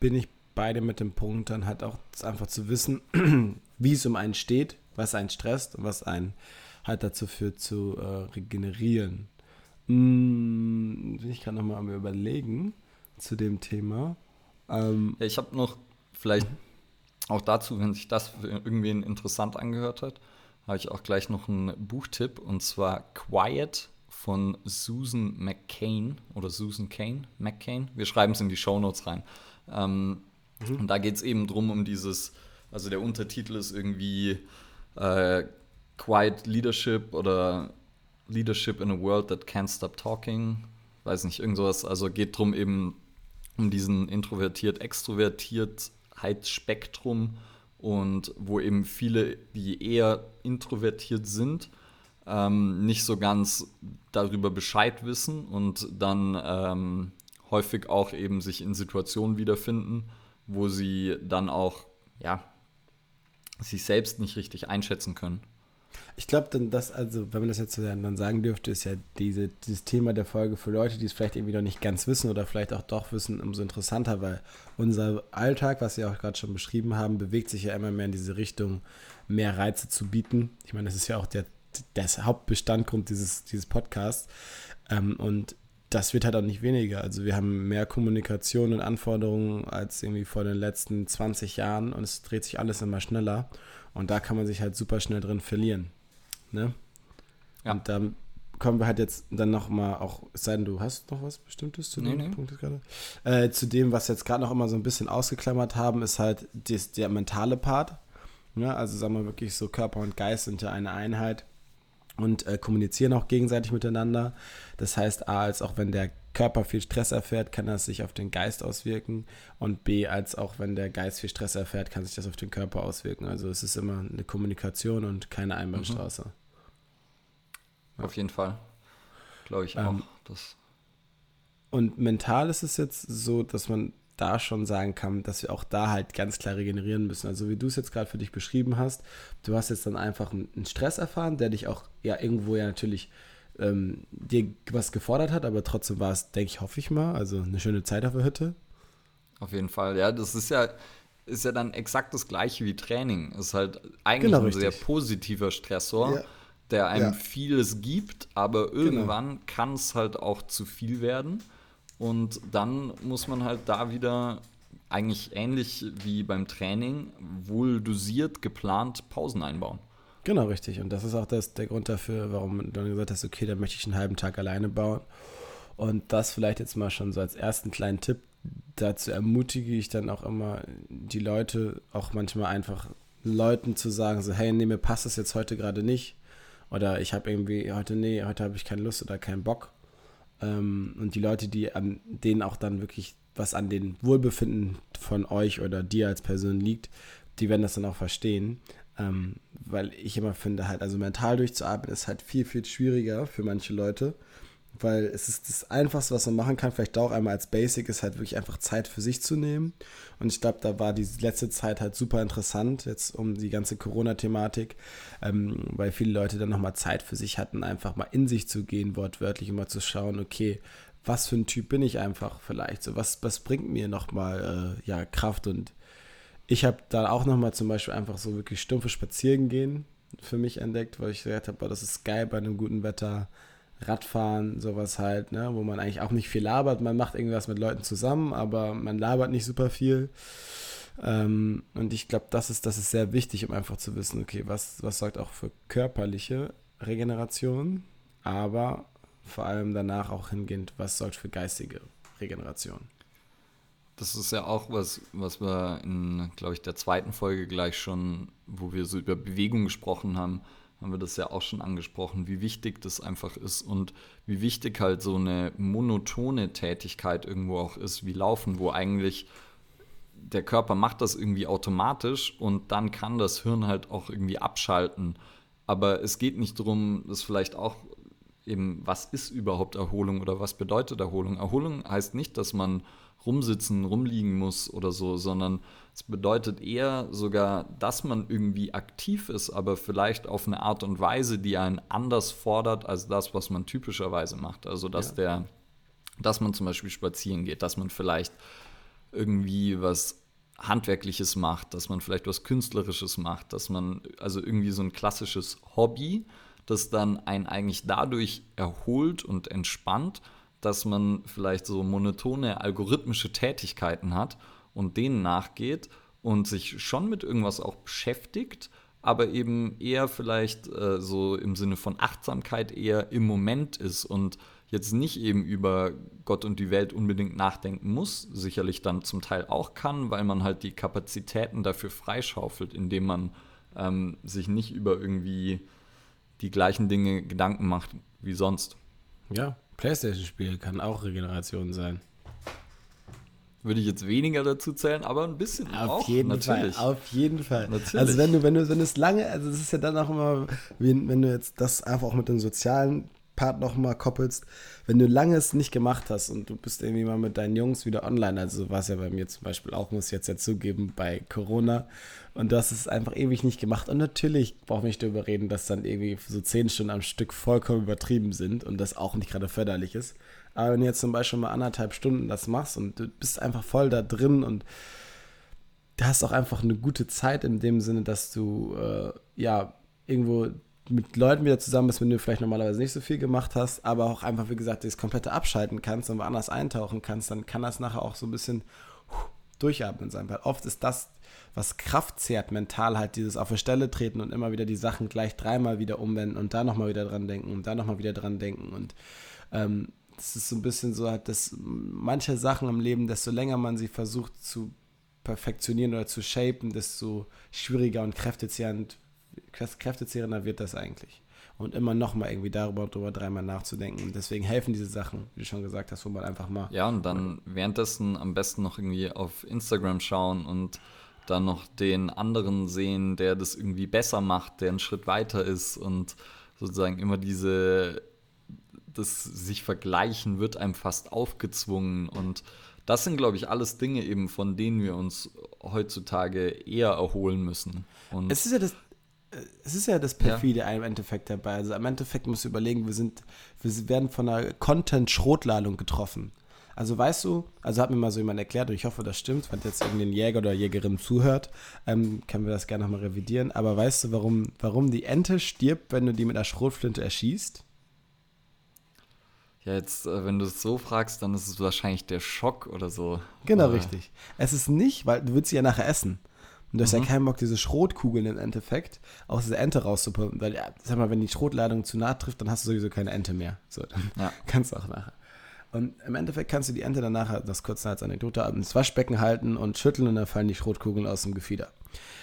bin ich beide mit dem Punkt, dann halt auch einfach zu wissen, wie es um einen steht, was einen stresst und was einen halt dazu führt zu äh, regenerieren. Hm, bin ich gerade nochmal am überlegen zu dem Thema. Ähm, ja, ich habe noch vielleicht auch dazu, wenn sich das für irgendwen interessant angehört hat, habe ich auch gleich noch einen Buchtipp und zwar Quiet von Susan McCain oder Susan Kane, McCain. Wir schreiben es in die Shownotes rein. Ähm, mhm. Und da geht es eben drum um dieses, also der Untertitel ist irgendwie äh, Quiet Leadership oder Leadership in a World That Can't Stop Talking. Weiß nicht, irgend sowas. Also geht drum eben um diesen introvertiert-extrovertiertheitsspektrum und wo eben viele, die eher introvertiert sind, ähm, nicht so ganz darüber Bescheid wissen und dann ähm, häufig auch eben sich in Situationen wiederfinden, wo sie dann auch, ja, sich selbst nicht richtig einschätzen können. Ich glaube, dann das, also wenn man das jetzt so dann sagen dürfte, ist ja diese, dieses Thema der Folge für Leute, die es vielleicht irgendwie noch nicht ganz wissen oder vielleicht auch doch wissen, umso interessanter, weil unser Alltag, was Sie auch gerade schon beschrieben haben, bewegt sich ja immer mehr in diese Richtung, mehr Reize zu bieten. Ich meine, das ist ja auch der, der Hauptbestandgrund dieses, dieses Podcasts. Ähm, und das wird halt auch nicht weniger. Also wir haben mehr Kommunikation und Anforderungen als irgendwie vor den letzten 20 Jahren und es dreht sich alles immer schneller. Und da kann man sich halt super schnell drin verlieren. Ne? Ja. Und da kommen wir halt jetzt dann nochmal auch, es sei denn, du hast noch was Bestimmtes zu dem nee, Punkt gerade. Äh, zu dem, was jetzt gerade noch immer so ein bisschen ausgeklammert haben, ist halt des, der mentale Part. Ne? Also sagen wir wirklich so, Körper und Geist sind ja eine Einheit und äh, kommunizieren auch gegenseitig miteinander. Das heißt, A, als auch wenn der Körper viel Stress erfährt, kann das sich auf den Geist auswirken. Und B, als auch wenn der Geist viel Stress erfährt, kann sich das auf den Körper auswirken. Also es ist immer eine Kommunikation und keine Einbahnstraße. Mhm. Auf jeden Fall. Glaube ich auch. Ähm, das und mental ist es jetzt so, dass man da schon sagen kann, dass wir auch da halt ganz klar regenerieren müssen. Also wie du es jetzt gerade für dich beschrieben hast, du hast jetzt dann einfach einen Stress erfahren, der dich auch ja irgendwo ja natürlich ähm, dir was gefordert hat, aber trotzdem war es, denke ich, hoffe ich mal, also eine schöne Zeit auf der Hütte. Auf jeden Fall, ja, das ist ja, ist ja dann exakt das gleiche wie Training. Ist halt eigentlich genau, ein richtig. sehr positiver Stressor, ja. der einem ja. vieles gibt, aber genau. irgendwann genau. kann es halt auch zu viel werden. Und dann muss man halt da wieder eigentlich ähnlich wie beim Training wohl dosiert geplant Pausen einbauen. Genau, richtig. Und das ist auch das, der Grund dafür, warum du dann gesagt hast, okay, dann möchte ich einen halben Tag alleine bauen. Und das vielleicht jetzt mal schon so als ersten kleinen Tipp. Dazu ermutige ich dann auch immer die Leute, auch manchmal einfach Leuten zu sagen, so, hey, nee, mir passt das jetzt heute gerade nicht. Oder ich habe irgendwie heute, nee, heute habe ich keine Lust oder keinen Bock. Ähm, und die Leute, die an denen auch dann wirklich was an den Wohlbefinden von euch oder dir als Person liegt, die werden das dann auch verstehen. Ähm, weil ich immer finde, halt, also mental durchzuatmen ist halt viel, viel schwieriger für manche Leute. Weil es ist das Einfachste, was man machen kann, vielleicht auch einmal als Basic, ist halt wirklich einfach Zeit für sich zu nehmen. Und ich glaube, da war die letzte Zeit halt super interessant, jetzt um die ganze Corona-Thematik, ähm, weil viele Leute dann nochmal Zeit für sich hatten, einfach mal in sich zu gehen, wortwörtlich, mal zu schauen, okay, was für ein Typ bin ich einfach vielleicht? So, was, was bringt mir nochmal äh, ja, Kraft und ich habe da auch nochmal zum Beispiel einfach so wirklich stumpfe Spazierengehen für mich entdeckt, weil ich gesagt habe, das ist geil bei einem guten Wetter. Radfahren, sowas halt, ne, wo man eigentlich auch nicht viel labert. Man macht irgendwas mit Leuten zusammen, aber man labert nicht super viel. Ähm, und ich glaube, das ist, das ist sehr wichtig, um einfach zu wissen, okay, was, was sorgt auch für körperliche Regeneration, aber vor allem danach auch hingehend, was sorgt für geistige Regeneration. Das ist ja auch was, was wir in, glaube ich, der zweiten Folge gleich schon, wo wir so über Bewegung gesprochen haben, haben wir das ja auch schon angesprochen, wie wichtig das einfach ist und wie wichtig halt so eine monotone Tätigkeit irgendwo auch ist, wie Laufen, wo eigentlich der Körper macht das irgendwie automatisch und dann kann das Hirn halt auch irgendwie abschalten. Aber es geht nicht darum, das vielleicht auch eben, was ist überhaupt Erholung oder was bedeutet Erholung? Erholung heißt nicht, dass man rumsitzen, rumliegen muss oder so, sondern es bedeutet eher sogar, dass man irgendwie aktiv ist, aber vielleicht auf eine Art und Weise, die einen anders fordert als das, was man typischerweise macht. Also dass ja. der, dass man zum Beispiel spazieren geht, dass man vielleicht irgendwie was Handwerkliches macht, dass man vielleicht was Künstlerisches macht, dass man also irgendwie so ein klassisches Hobby, das dann einen eigentlich dadurch erholt und entspannt, dass man vielleicht so monotone algorithmische Tätigkeiten hat und denen nachgeht und sich schon mit irgendwas auch beschäftigt, aber eben eher vielleicht äh, so im Sinne von Achtsamkeit eher im Moment ist und jetzt nicht eben über Gott und die Welt unbedingt nachdenken muss, sicherlich dann zum Teil auch kann, weil man halt die Kapazitäten dafür freischaufelt, indem man ähm, sich nicht über irgendwie die gleichen Dinge Gedanken macht wie sonst. Ja, Playstation-Spiel kann auch Regeneration sein. Würde ich jetzt weniger dazu zählen, aber ein bisschen auf auch, jeden natürlich. Fall, auf jeden Fall. Natürlich. Also wenn du, wenn du, wenn du es lange, also es ist ja dann auch immer, wenn, wenn du jetzt das einfach auch mit dem sozialen Part noch mal koppelst, wenn du lange es nicht gemacht hast und du bist irgendwie mal mit deinen Jungs wieder online, also so war es ja bei mir zum Beispiel auch, muss ich jetzt ja zugeben, bei Corona und du hast es einfach ewig nicht gemacht und natürlich brauche ich nicht darüber reden, dass dann irgendwie so zehn Stunden am Stück vollkommen übertrieben sind und das auch nicht gerade förderlich ist. Aber wenn du jetzt zum Beispiel mal anderthalb Stunden das machst und du bist einfach voll da drin und du hast auch einfach eine gute Zeit in dem Sinne, dass du äh, ja irgendwo mit Leuten wieder zusammen bist, wenn du vielleicht normalerweise nicht so viel gemacht hast, aber auch einfach, wie gesagt, das komplette abschalten kannst und woanders eintauchen kannst, dann kann das nachher auch so ein bisschen durchatmen sein. Weil oft ist das, was Kraft zehrt, mental halt dieses auf der Stelle treten und immer wieder die Sachen gleich dreimal wieder umwenden und da nochmal wieder dran denken und da nochmal wieder dran denken und ähm, das ist so ein bisschen so halt, dass manche Sachen im Leben, desto länger man sie versucht zu perfektionieren oder zu shapen, desto schwieriger und kräftezehrend, kräftezehrender wird das eigentlich. Und immer nochmal irgendwie darüber und darüber dreimal nachzudenken. Und deswegen helfen diese Sachen, wie du schon gesagt hast, wo man einfach mal. Ja, und dann währenddessen am besten noch irgendwie auf Instagram schauen und dann noch den anderen sehen, der das irgendwie besser macht, der einen Schritt weiter ist und sozusagen immer diese das sich vergleichen wird einem fast aufgezwungen und das sind, glaube ich, alles Dinge eben, von denen wir uns heutzutage eher erholen müssen. Und es ist ja das, es ist ja das perfide ja. im Endeffekt dabei. Also im Endeffekt musst du überlegen, wir sind, wir werden von einer Content-Schrotladung getroffen. Also weißt du, also hat mir mal so jemand erklärt und ich hoffe, das stimmt, wenn jetzt irgendein Jäger oder Jägerin zuhört, ähm, können wir das gerne nochmal revidieren. Aber weißt du, warum, warum die Ente stirbt, wenn du die mit einer Schrotflinte erschießt? Ja, jetzt, äh, wenn du es so fragst, dann ist es wahrscheinlich der Schock oder so. Genau, oder? richtig. Es ist nicht, weil du willst sie ja nachher essen. Und du hast mhm. ja keinen Bock, diese Schrotkugeln im Endeffekt aus dieser Ente rauszupumpen. Weil, ja, sag mal, wenn die Schrotladung zu nah trifft, dann hast du sowieso keine Ente mehr. So, dann ja. kannst du auch nachher. Und im Endeffekt kannst du die Ente dann nachher, das kurz als Anekdote, ins Waschbecken halten und schütteln und dann fallen die Schrotkugeln aus dem Gefieder.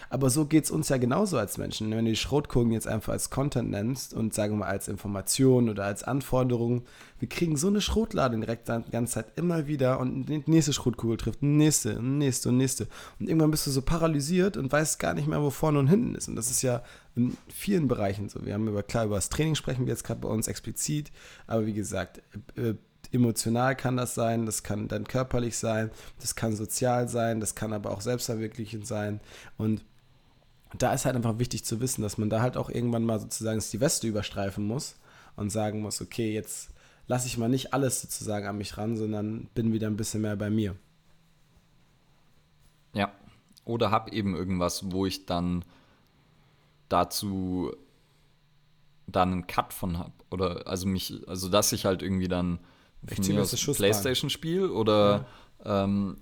Aber so geht es uns ja genauso als Menschen. Wenn du die Schrotkugeln jetzt einfach als Content nennst und sagen wir mal als Information oder als Anforderung, wir kriegen so eine Schrotladung direkt die ganze Zeit immer wieder und die nächste Schrotkugel trifft, nächste, nächste und nächste. Und irgendwann bist du so paralysiert und weißt gar nicht mehr, wo vorne und hinten ist. Und das ist ja in vielen Bereichen so. Wir haben über, klar, über das Training sprechen wir jetzt gerade bei uns explizit, aber wie gesagt, äh, emotional kann das sein, das kann dann körperlich sein, das kann sozial sein, das kann aber auch selbstverwirklichend sein. Und da ist halt einfach wichtig zu wissen, dass man da halt auch irgendwann mal sozusagen die Weste überstreifen muss und sagen muss, okay, jetzt lasse ich mal nicht alles sozusagen an mich ran, sondern bin wieder ein bisschen mehr bei mir. Ja. Oder habe eben irgendwas, wo ich dann dazu dann einen Cut von habe. Oder also mich, also dass ich halt irgendwie dann Playstation-Spiel oder ja. ähm,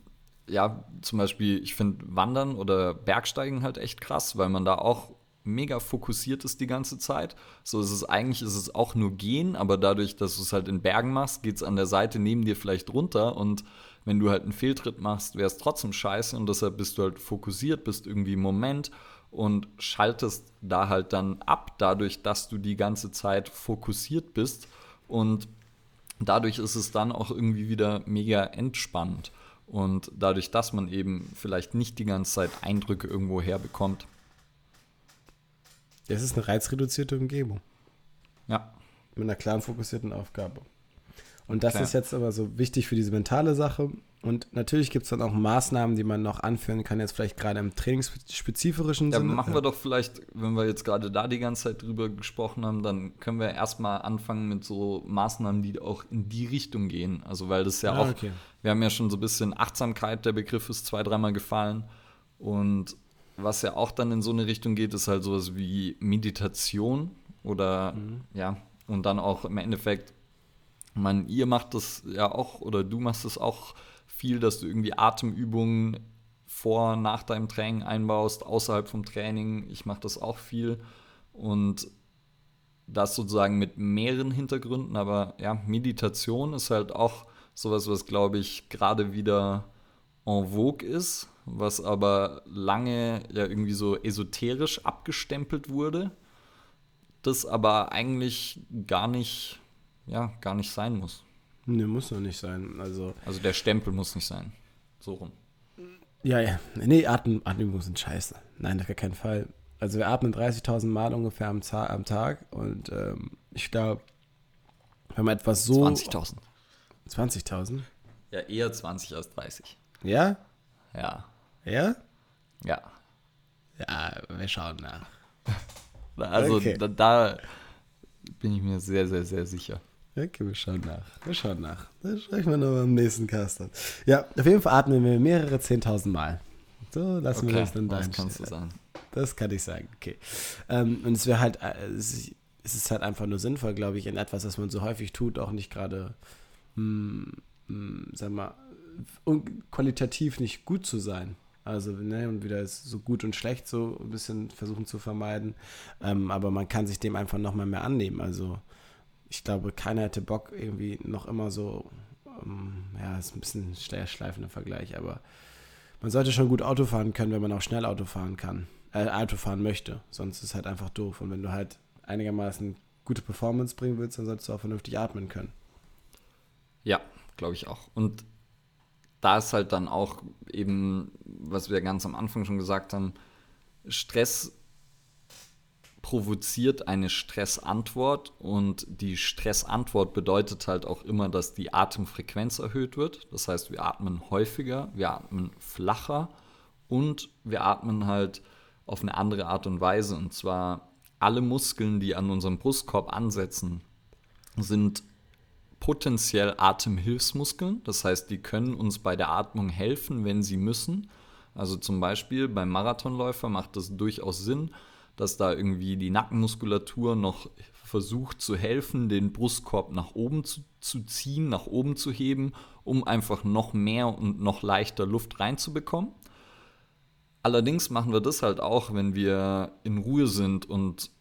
ja, zum Beispiel, ich finde Wandern oder Bergsteigen halt echt krass, weil man da auch mega fokussiert ist die ganze Zeit. So ist es eigentlich, ist es auch nur gehen, aber dadurch, dass du es halt in Bergen machst, geht es an der Seite neben dir vielleicht runter und wenn du halt einen Fehltritt machst, wäre es trotzdem scheiße und deshalb bist du halt fokussiert, bist irgendwie im Moment und schaltest da halt dann ab, dadurch, dass du die ganze Zeit fokussiert bist und dadurch ist es dann auch irgendwie wieder mega entspannt. Und dadurch, dass man eben vielleicht nicht die ganze Zeit Eindrücke irgendwo herbekommt. Es ist eine reizreduzierte Umgebung. Ja. Mit einer klaren, fokussierten Aufgabe. Und das Klar. ist jetzt aber so wichtig für diese mentale Sache. Und natürlich gibt es dann auch Maßnahmen, die man noch anführen kann, jetzt vielleicht gerade im trainingsspezifischen ja, Sinne. Machen wir doch vielleicht, wenn wir jetzt gerade da die ganze Zeit drüber gesprochen haben, dann können wir erstmal anfangen mit so Maßnahmen, die auch in die Richtung gehen. Also weil das ja, ja ah, auch, okay. wir haben ja schon so ein bisschen Achtsamkeit, der Begriff ist zwei, dreimal gefallen. Und was ja auch dann in so eine Richtung geht, ist halt sowas wie Meditation oder mhm. ja, und dann auch im Endeffekt, man, ihr macht das ja auch oder du machst das auch viel, dass du irgendwie Atemübungen vor, nach deinem Training einbaust, außerhalb vom Training. Ich mache das auch viel und das sozusagen mit mehreren Hintergründen, aber ja, Meditation ist halt auch sowas, was glaube ich gerade wieder en vogue ist, was aber lange ja irgendwie so esoterisch abgestempelt wurde, das aber eigentlich gar nicht, ja, gar nicht sein muss. Ne, muss doch nicht sein. Also, also der Stempel muss nicht sein. So rum. Ja, ja. Nee, Atem, Atemübungen sind scheiße. Nein, auf gar keinen Fall. Also wir atmen 30.000 Mal ungefähr am, am Tag und ähm, ich glaube, wenn man etwas so... 20.000. 20.000? Ja, eher 20 als 30. Ja? Ja. Ja? Ja. Ja, wir schauen nach. Also okay. da, da, bin ich mir sehr, sehr, sehr sicher. Okay, wir schauen nach. Wir schauen nach. Das sprechen wir noch am nächsten Cast an. Ja, auf jeden Fall atmen wir mehrere 10.000 Mal. So, lassen okay, wir das dann da. Das kannst du sagen. Das kann ich sagen, okay. Ähm, und es wäre halt, äh, es ist halt einfach nur sinnvoll, glaube ich, in etwas, was man so häufig tut, auch nicht gerade, hm, hm, sag mal, qualitativ nicht gut zu sein. Also, ne, und wieder ist so gut und schlecht so ein bisschen versuchen zu vermeiden. Ähm, aber man kann sich dem einfach nochmal mehr annehmen. Also, ich glaube, keiner hätte Bock, irgendwie noch immer so, ähm, ja, ist ein bisschen ein schleifender Vergleich, aber man sollte schon gut Auto fahren können, wenn man auch schnell Auto fahren kann, äh, Auto fahren möchte. Sonst ist es halt einfach doof. Und wenn du halt einigermaßen gute Performance bringen willst, dann solltest du auch vernünftig atmen können. Ja, glaube ich auch. Und da ist halt dann auch eben, was wir ganz am Anfang schon gesagt haben, Stress provoziert eine Stressantwort und die Stressantwort bedeutet halt auch immer, dass die Atemfrequenz erhöht wird. Das heißt, wir atmen häufiger, wir atmen flacher und wir atmen halt auf eine andere Art und Weise. Und zwar alle Muskeln, die an unserem Brustkorb ansetzen, sind potenziell Atemhilfsmuskeln. Das heißt, die können uns bei der Atmung helfen, wenn sie müssen. Also zum Beispiel beim Marathonläufer macht es durchaus Sinn, dass da irgendwie die Nackenmuskulatur noch versucht zu helfen, den Brustkorb nach oben zu, zu ziehen, nach oben zu heben, um einfach noch mehr und noch leichter Luft reinzubekommen. Allerdings machen wir das halt auch, wenn wir in Ruhe sind und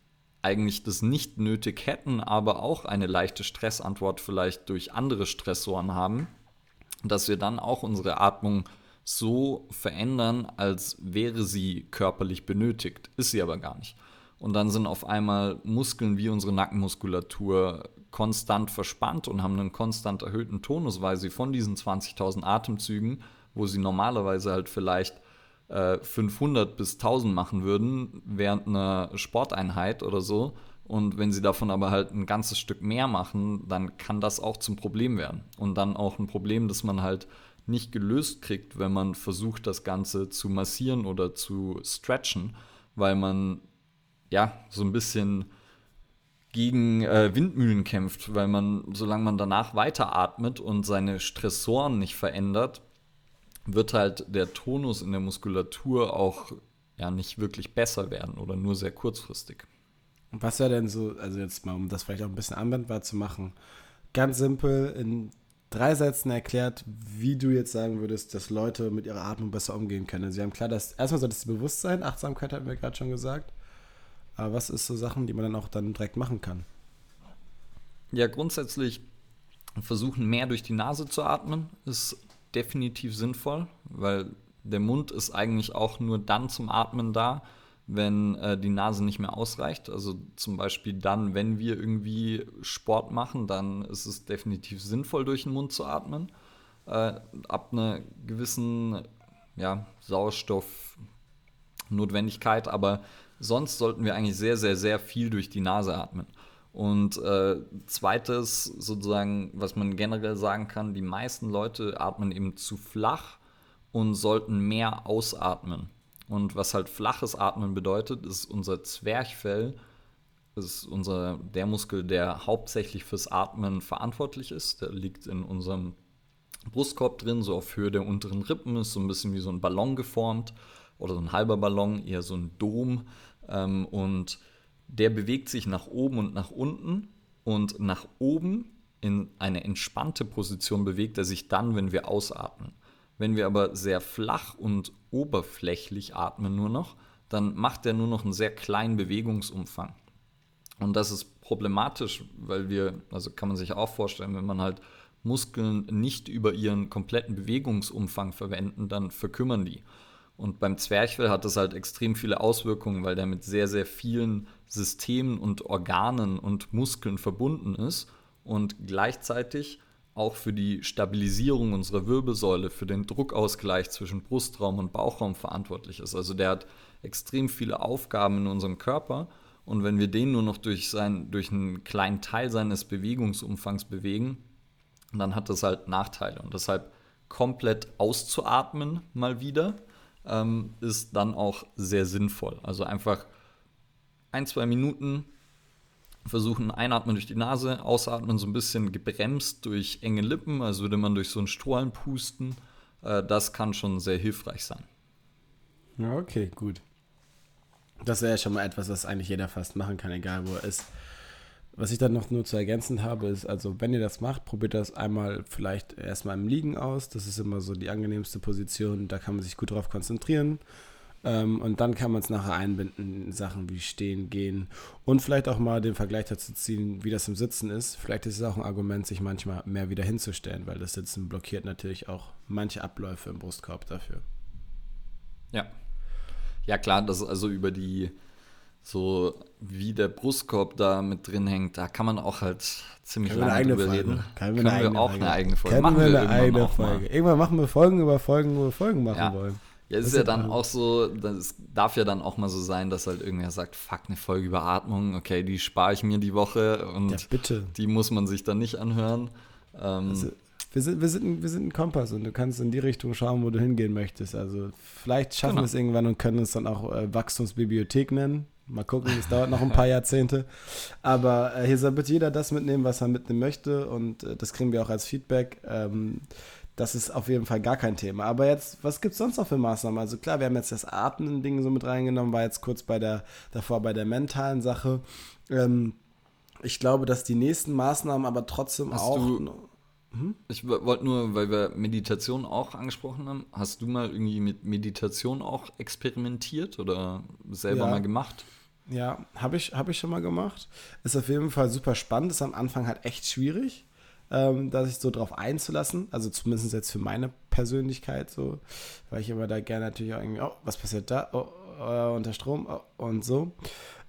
eigentlich das nicht nötig hätten, aber auch eine leichte Stressantwort vielleicht durch andere Stressoren haben, dass wir dann auch unsere Atmung so verändern, als wäre sie körperlich benötigt. Ist sie aber gar nicht. Und dann sind auf einmal Muskeln wie unsere Nackenmuskulatur konstant verspannt und haben einen konstant erhöhten Tonus, weil sie von diesen 20.000 Atemzügen, wo sie normalerweise halt vielleicht 500 äh, bis 1000 machen würden während einer Sporteinheit oder so. Und wenn sie davon aber halt ein ganzes Stück mehr machen, dann kann das auch zum Problem werden. Und dann auch ein Problem, das man halt nicht gelöst kriegt, wenn man versucht, das Ganze zu massieren oder zu stretchen, weil man ja so ein bisschen gegen äh, Windmühlen kämpft, weil man, solange man danach weiteratmet und seine Stressoren nicht verändert, wird halt der Tonus in der Muskulatur auch ja nicht wirklich besser werden oder nur sehr kurzfristig. Und was wäre denn so, also jetzt mal, um das vielleicht auch ein bisschen anwendbar zu machen, ganz simpel in drei Sätzen erklärt, wie du jetzt sagen würdest, dass Leute mit ihrer Atmung besser umgehen können. Sie haben klar, dass erstmal sollte es Bewusstsein, Achtsamkeit hatten wir gerade schon gesagt. Aber was ist so Sachen, die man dann auch dann direkt machen kann? Ja, grundsätzlich versuchen mehr durch die Nase zu atmen ist definitiv sinnvoll, weil der Mund ist eigentlich auch nur dann zum Atmen da, wenn äh, die Nase nicht mehr ausreicht. Also zum Beispiel dann, wenn wir irgendwie Sport machen, dann ist es definitiv sinnvoll, durch den Mund zu atmen. Äh, ab einer gewissen ja, Sauerstoffnotwendigkeit, aber sonst sollten wir eigentlich sehr, sehr, sehr viel durch die Nase atmen. Und äh, zweites, sozusagen, was man generell sagen kann, die meisten Leute atmen eben zu flach und sollten mehr ausatmen. Und was halt flaches Atmen bedeutet, ist unser Zwerchfell, ist unser, der Muskel, der hauptsächlich fürs Atmen verantwortlich ist. Der liegt in unserem Brustkorb drin, so auf Höhe der unteren Rippen, ist so ein bisschen wie so ein Ballon geformt. oder so ein halber Ballon, eher so ein Dom. Ähm, und der bewegt sich nach oben und nach unten. Und nach oben in eine entspannte Position bewegt er sich dann, wenn wir ausatmen. Wenn wir aber sehr flach und oberflächlich atmen nur noch, dann macht er nur noch einen sehr kleinen Bewegungsumfang. Und das ist problematisch, weil wir, also kann man sich auch vorstellen, wenn man halt Muskeln nicht über ihren kompletten Bewegungsumfang verwenden, dann verkümmern die. Und beim Zwerchfell hat das halt extrem viele Auswirkungen, weil der mit sehr, sehr vielen Systemen und Organen und Muskeln verbunden ist und gleichzeitig auch für die Stabilisierung unserer Wirbelsäule, für den Druckausgleich zwischen Brustraum und Bauchraum verantwortlich ist. Also der hat extrem viele Aufgaben in unserem Körper und wenn wir den nur noch durch, sein, durch einen kleinen Teil seines Bewegungsumfangs bewegen, dann hat das halt Nachteile. Und deshalb komplett auszuatmen mal wieder ähm, ist dann auch sehr sinnvoll. Also einfach ein, zwei Minuten versuchen, einatmen durch die Nase, ausatmen so ein bisschen gebremst durch enge Lippen, als würde man durch so einen Strohhalm pusten. Äh, das kann schon sehr hilfreich sein. Okay, gut. Das wäre ja schon mal etwas, was eigentlich jeder fast machen kann, egal wo er ist. Was ich dann noch nur zu ergänzen habe, ist, also wenn ihr das macht, probiert das einmal vielleicht erstmal im Liegen aus. Das ist immer so die angenehmste Position, da kann man sich gut drauf konzentrieren. Ähm, und dann kann man es nachher einbinden in Sachen wie Stehen, Gehen und vielleicht auch mal den Vergleich dazu ziehen, wie das im Sitzen ist. Vielleicht ist es auch ein Argument, sich manchmal mehr wieder hinzustellen, weil das Sitzen blockiert natürlich auch manche Abläufe im Brustkorb dafür. Ja, ja, klar, das ist also über die, so wie der Brustkorb da mit drin hängt, da kann man auch halt ziemlich Können lange drüber Folge. reden. Können wir, Können eine wir eigene auch Folge. eine eigene Folge Können machen. wir eine irgendwann eigene auch mal. Folge. Irgendwann machen wir Folgen über Folgen über Folgen machen Ja. wollen. Ja, es ist ja dann auch so, das darf ja dann auch mal so sein, dass halt irgendwer sagt, fuck, eine Folge über Atmung, okay, die spare ich mir die Woche und Ja, bitte. die muss man sich dann nicht anhören. Ähm, Also, wir, sind, wir, sind, ein- wir sind ein Kompass und du kannst in die Richtung schauen, wo du hingehen möchtest. Also vielleicht schaffen Genau. wir es irgendwann und können es dann auch äh, Wachstumsbibliothek nennen. Mal gucken, es dauert noch ein paar Jahrzehnte. Aber äh, hier soll bitte jeder das mitnehmen, was er mitnehmen möchte. Und äh, das kriegen wir auch als Feedback. Ähm, das ist auf jeden Fall gar kein Thema. Aber jetzt, was gibt es sonst noch für Maßnahmen? Also klar, wir haben jetzt das Atmen-Ding so mit reingenommen, war jetzt kurz bei der, davor bei der mentalen Sache. Ähm, ich glaube, dass die nächsten Maßnahmen aber trotzdem Hast auch. du- noch- Ich wollte nur, weil wir Meditation auch angesprochen haben, hast du mal irgendwie mit Meditation auch experimentiert oder selber Ja. mal gemacht? Ja, habe ich, hab ich schon mal gemacht. Ist auf jeden Fall super spannend. Ist am Anfang halt echt schwierig, ähm, da sich so drauf einzulassen. Also zumindest jetzt für meine Persönlichkeit so, weil ich immer da gerne natürlich auch irgendwie, oh, was passiert da? Oh, äh, unter Strom oh, und so.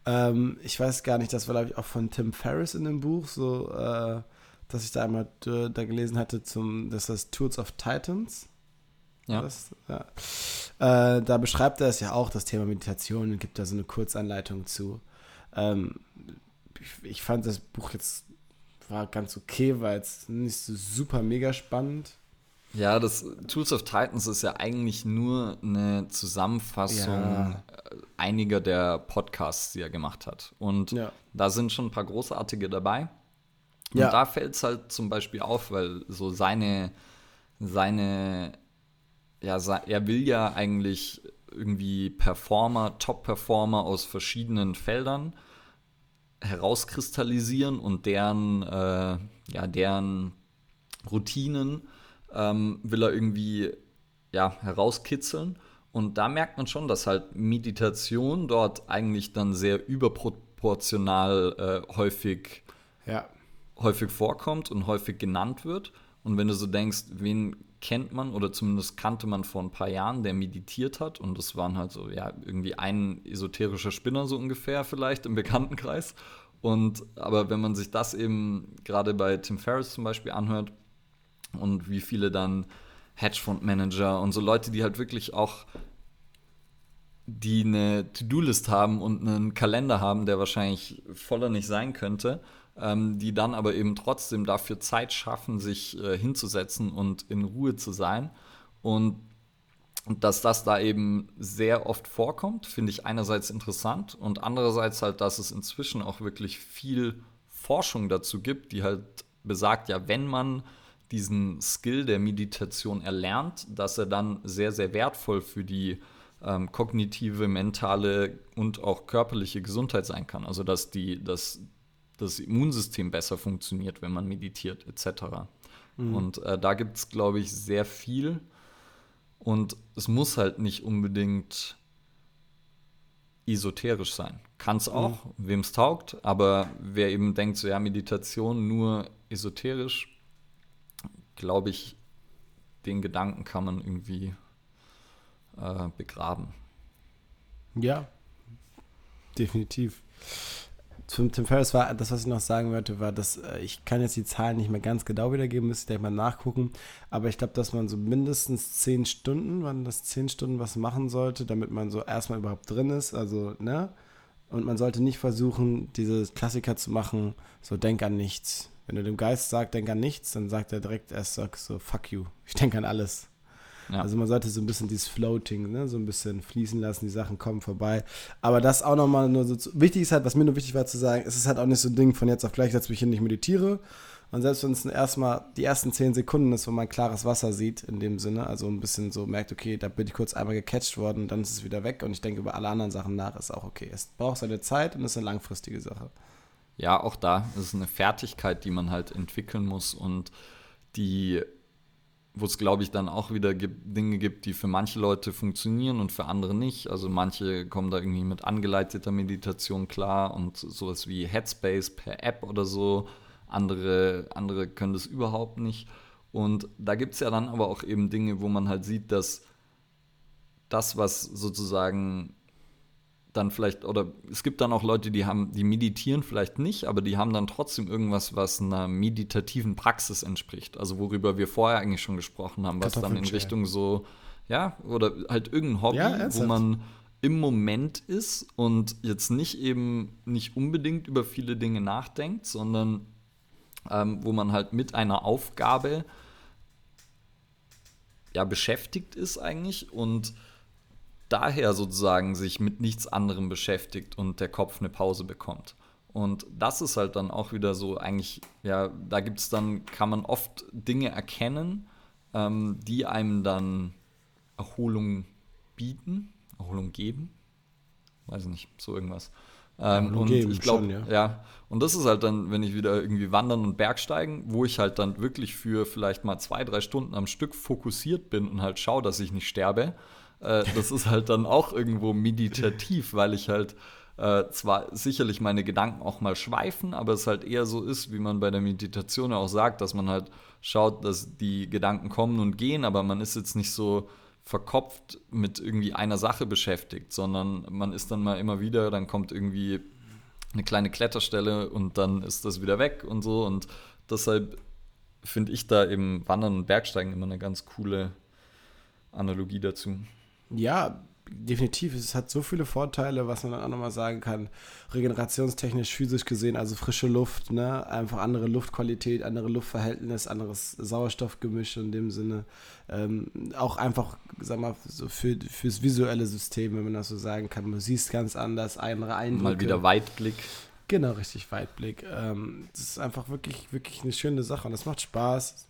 Ähm, ich weiß gar nicht, das war glaube ich auch von Tim Ferriss in dem Buch, so, äh, dass ich da einmal äh, da gelesen hatte zum, das heißt Tools of Titans. Ja. Das, ja. Äh, da beschreibt er es ja auch, das Thema Meditation, und gibt da so eine Kurzanleitung zu. Ähm, ich, ich fand das Buch jetzt war ganz okay, war jetzt nicht so super mega spannend. Ja, das Tools of Titans ist ja eigentlich nur eine Zusammenfassung Ja. äh, einiger der Podcasts, die er gemacht hat. Und Ja. da sind schon ein paar großartige dabei. Und Ja. da fällt es halt zum Beispiel auf, weil so seine, seine, ja, er will ja eigentlich irgendwie Performer, Top-Performer aus verschiedenen Feldern herauskristallisieren und deren, äh, ja, deren Routinen ähm, will er irgendwie ja, herauskitzeln. Und da merkt man schon, dass halt Meditation dort eigentlich dann sehr überproportional äh, häufig, Ja. häufig vorkommt und häufig genannt wird. Und wenn du so denkst, wen kennt man oder zumindest kannte man vor ein paar Jahren, der meditiert hat und das waren halt so, ja, irgendwie ein esoterischer Spinner so ungefähr vielleicht im Bekanntenkreis. Und aber wenn man sich das eben gerade bei Tim Ferriss zum Beispiel anhört und wie viele dann Hedgefondsmanager und so Leute, die halt wirklich auch die eine To-Do-List haben und einen Kalender haben, der wahrscheinlich voller nicht sein könnte, ähm, die dann aber eben trotzdem dafür Zeit schaffen, sich äh, hinzusetzen und in Ruhe zu sein. Und dass das da eben sehr oft vorkommt, finde ich einerseits interessant und andererseits halt, dass es inzwischen auch wirklich viel Forschung dazu gibt, die halt besagt, ja, wenn man diesen Skill der Meditation erlernt, dass er dann sehr, sehr wertvoll für die ähm, kognitive, mentale und auch körperliche Gesundheit sein kann. Also dass die, dass das Immunsystem besser funktioniert, wenn man meditiert, etc. Mhm. Und äh, da gibt es, glaube ich, sehr viel. Und es muss halt nicht unbedingt esoterisch sein. Kann es auch, mhm. wem es taugt, aber wer eben denkt, so ja, Meditation nur esoterisch, glaube ich, den Gedanken kann man irgendwie äh, begraben. Ja, definitiv. Zum Tim Ferriss war das, was ich noch sagen wollte, war, dass äh, ich kann jetzt die Zahlen nicht mehr ganz genau wiedergeben, müsste ich gleich mal nachgucken. Aber ich glaube, dass man so mindestens zehn Stunden, waren das zehn Stunden was machen sollte, damit man so erstmal überhaupt drin ist. Also, ne? Und man sollte nicht versuchen, diese Klassiker zu machen, so denk an nichts. Wenn du dem Geist sagst, denk an nichts, dann sagt er direkt erst so, fuck you. Ich denke an alles. Ja. Also man sollte so ein bisschen dieses Floating, ne, so ein bisschen fließen lassen, die Sachen kommen vorbei. Aber das auch nochmal nur so zu, wichtig ist halt, was mir nur wichtig war zu sagen, es ist halt auch nicht so ein Ding von jetzt auf gleich, setze mich hin, ich meditiere. Und selbst wenn es erstmal die ersten zehn Sekunden ist, wo man klares Wasser sieht, in dem Sinne, also ein bisschen so merkt, okay, da bin ich kurz einmal gecatcht worden, dann ist es wieder weg und ich denke über alle anderen Sachen nach, ist auch okay. Es braucht seine Zeit und ist eine langfristige Sache. Ja, auch da ist es eine Fertigkeit, die man halt entwickeln muss und die wo es, glaube ich, dann auch wieder gibt, Dinge gibt, die für manche Leute funktionieren und für andere nicht. Also manche kommen da irgendwie mit angeleiteter Meditation klar und sowas wie Headspace per App oder so. Andere, andere können das überhaupt nicht. Und da gibt es ja dann aber auch eben Dinge, wo man halt sieht, dass das, was sozusagen dann vielleicht, oder es gibt dann auch Leute, die haben, die meditieren vielleicht nicht, aber die haben dann trotzdem irgendwas, was einer meditativen Praxis entspricht. Also worüber wir vorher eigentlich schon gesprochen haben, was dann in Richtung so, ja, oder halt irgendein Hobby, ja, wo man im Moment ist und jetzt nicht eben nicht unbedingt über viele Dinge nachdenkt, sondern ähm, wo man halt mit einer Aufgabe ja beschäftigt ist eigentlich und daher sozusagen sich mit nichts anderem beschäftigt und der Kopf eine Pause bekommt. Und das ist halt dann auch wieder so, eigentlich, ja, da gibt es dann, kann man oft Dinge erkennen, ähm, die einem dann Erholung bieten, Erholung geben. Weiß ich nicht, so irgendwas. Ähm, und geben, ich glaube, ja. ja. Und das ist halt dann, wenn ich wieder irgendwie wandern und Bergsteigen, wo ich halt dann wirklich für vielleicht mal zwei, drei Stunden am Stück fokussiert bin und halt schaue, dass ich nicht sterbe äh, das ist halt dann auch irgendwo meditativ, weil ich halt äh, zwar sicherlich meine Gedanken auch mal schweifen, aber es halt eher so ist, wie man bei der Meditation auch sagt, dass man halt schaut, dass die Gedanken kommen und gehen, aber man ist jetzt nicht so verkopft mit irgendwie einer Sache beschäftigt, sondern man ist dann mal immer wieder, dann kommt irgendwie eine kleine Kletterstelle und dann ist das wieder weg und so und deshalb finde ich da eben Wandern und Bergsteigen immer eine ganz coole Analogie dazu. Ja, definitiv. Es hat so viele Vorteile, was man dann auch nochmal sagen kann. Regenerationstechnisch, physisch gesehen, also frische Luft, ne? einfach andere Luftqualität, andere Luftverhältnis, anderes Sauerstoffgemisch in dem Sinne. Ähm, auch einfach, sag mal, so für, fürs visuelle System, wenn man das so sagen kann. Du siehst ganz anders, andere Eindrücke. Mal wieder Weitblick. Genau, richtig Weitblick. Ähm, das ist einfach wirklich, wirklich eine schöne Sache und das macht Spaß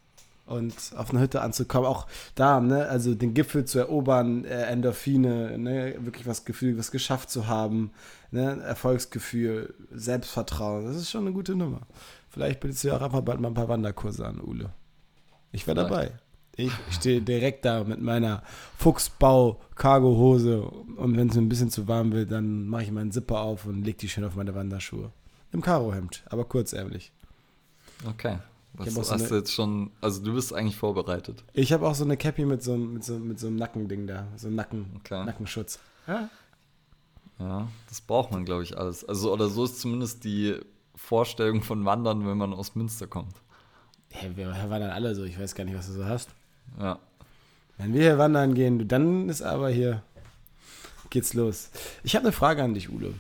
und auf eine Hütte anzukommen. Auch da, ne, also den Gipfel zu erobern, äh, Endorphine, ne, wirklich was Gefühl, was geschafft zu haben, ne, Erfolgsgefühl, Selbstvertrauen, das ist schon eine gute Nummer. Vielleicht bietest du ja auch einfach bald mal ein paar Wanderkurse an, Ule. Ich wäre dabei. Ich stehe direkt da mit meiner Fuchsbau-Cargo-Hose und wenn es mir ein bisschen zu warm wird, dann mache ich meinen Zipper auf und lege die schön auf meine Wanderschuhe. Im Karo-Hemd, aber kurzärmlich. Okay. Was hast so eine, du jetzt schon, also du bist eigentlich vorbereitet. Ich habe auch so eine Cappy mit so, mit so, mit so einem Nackending da, so einem Nacken, okay. Nackenschutz. Ja. ja, das braucht man, glaube ich, alles. Also, oder so ist zumindest die Vorstellung von Wandern, wenn man aus Münster kommt. Hey, wir wandern alle so, ich weiß gar nicht, was du so hast. Ja. Wenn wir hier wandern gehen, dann ist aber hier, geht's los. Ich habe eine Frage an dich, Udo.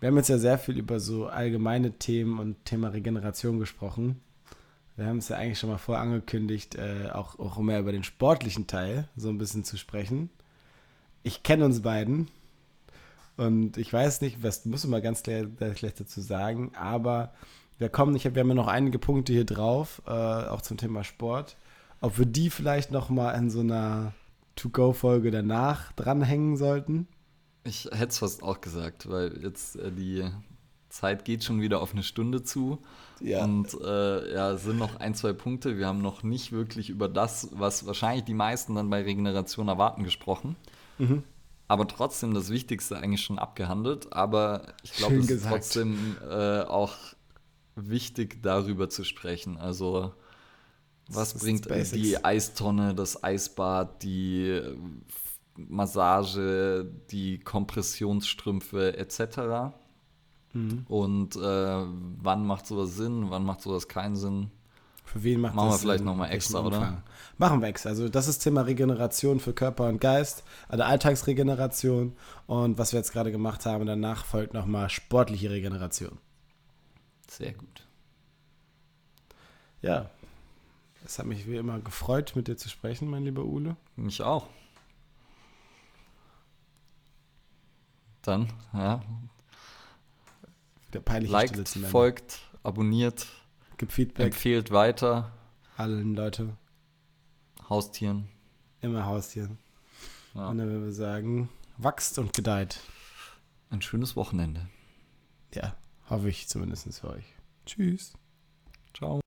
Wir haben jetzt ja sehr viel über so allgemeine Themen und Thema Regeneration gesprochen. Wir haben es ja eigentlich schon mal vorangekündigt, äh, auch, auch mehr über den sportlichen Teil so ein bisschen zu sprechen. Ich kenne uns beiden und ich weiß nicht, was muss mal ganz gleich, gleich dazu sagen, aber wir kommen, ich hab, wir haben ja noch einige Punkte hier drauf, äh, auch zum Thema Sport, ob wir die vielleicht noch mal in so einer To-Go-Folge danach dranhängen sollten. Ich hätte es fast auch gesagt, weil jetzt äh, die Zeit geht schon wieder auf eine Stunde zu. Ja. Und äh, ja, es sind noch ein, zwei Punkte. Wir haben noch nicht wirklich über das, was wahrscheinlich die meisten dann bei Regeneration erwarten, gesprochen. Mhm. Aber trotzdem das Wichtigste eigentlich schon abgehandelt. Aber ich glaube, es ist gesagt. trotzdem äh, auch wichtig, darüber zu sprechen. Also, was ist bringt die Eistonne, das Eisbad, die äh, Massage, die Kompressionsstrümpfe etc. Mhm. Und äh, wann macht sowas Sinn, wann macht sowas keinen Sinn? Für wen macht Machen wir das vielleicht Sinn? noch mal Welchen extra, oder? Machen wir extra. Also das ist Thema Regeneration für Körper und Geist, also Alltagsregeneration. Und was wir jetzt gerade gemacht haben, danach folgt nochmal sportliche Regeneration. Sehr gut. Ja, es hat mich wie immer gefreut, mit dir zu sprechen, mein lieber Ule. Mich auch. Dann, ja, Der peinliche liked, folgt, abonniert, Gib Feedback empfehlt weiter, allen Leute, Haustieren. immer Haustieren. Ja. Und dann würden wir sagen, wachst und gedeiht. Ein schönes Wochenende. Ja, hoffe ich zumindest für euch. Tschüss. Ciao.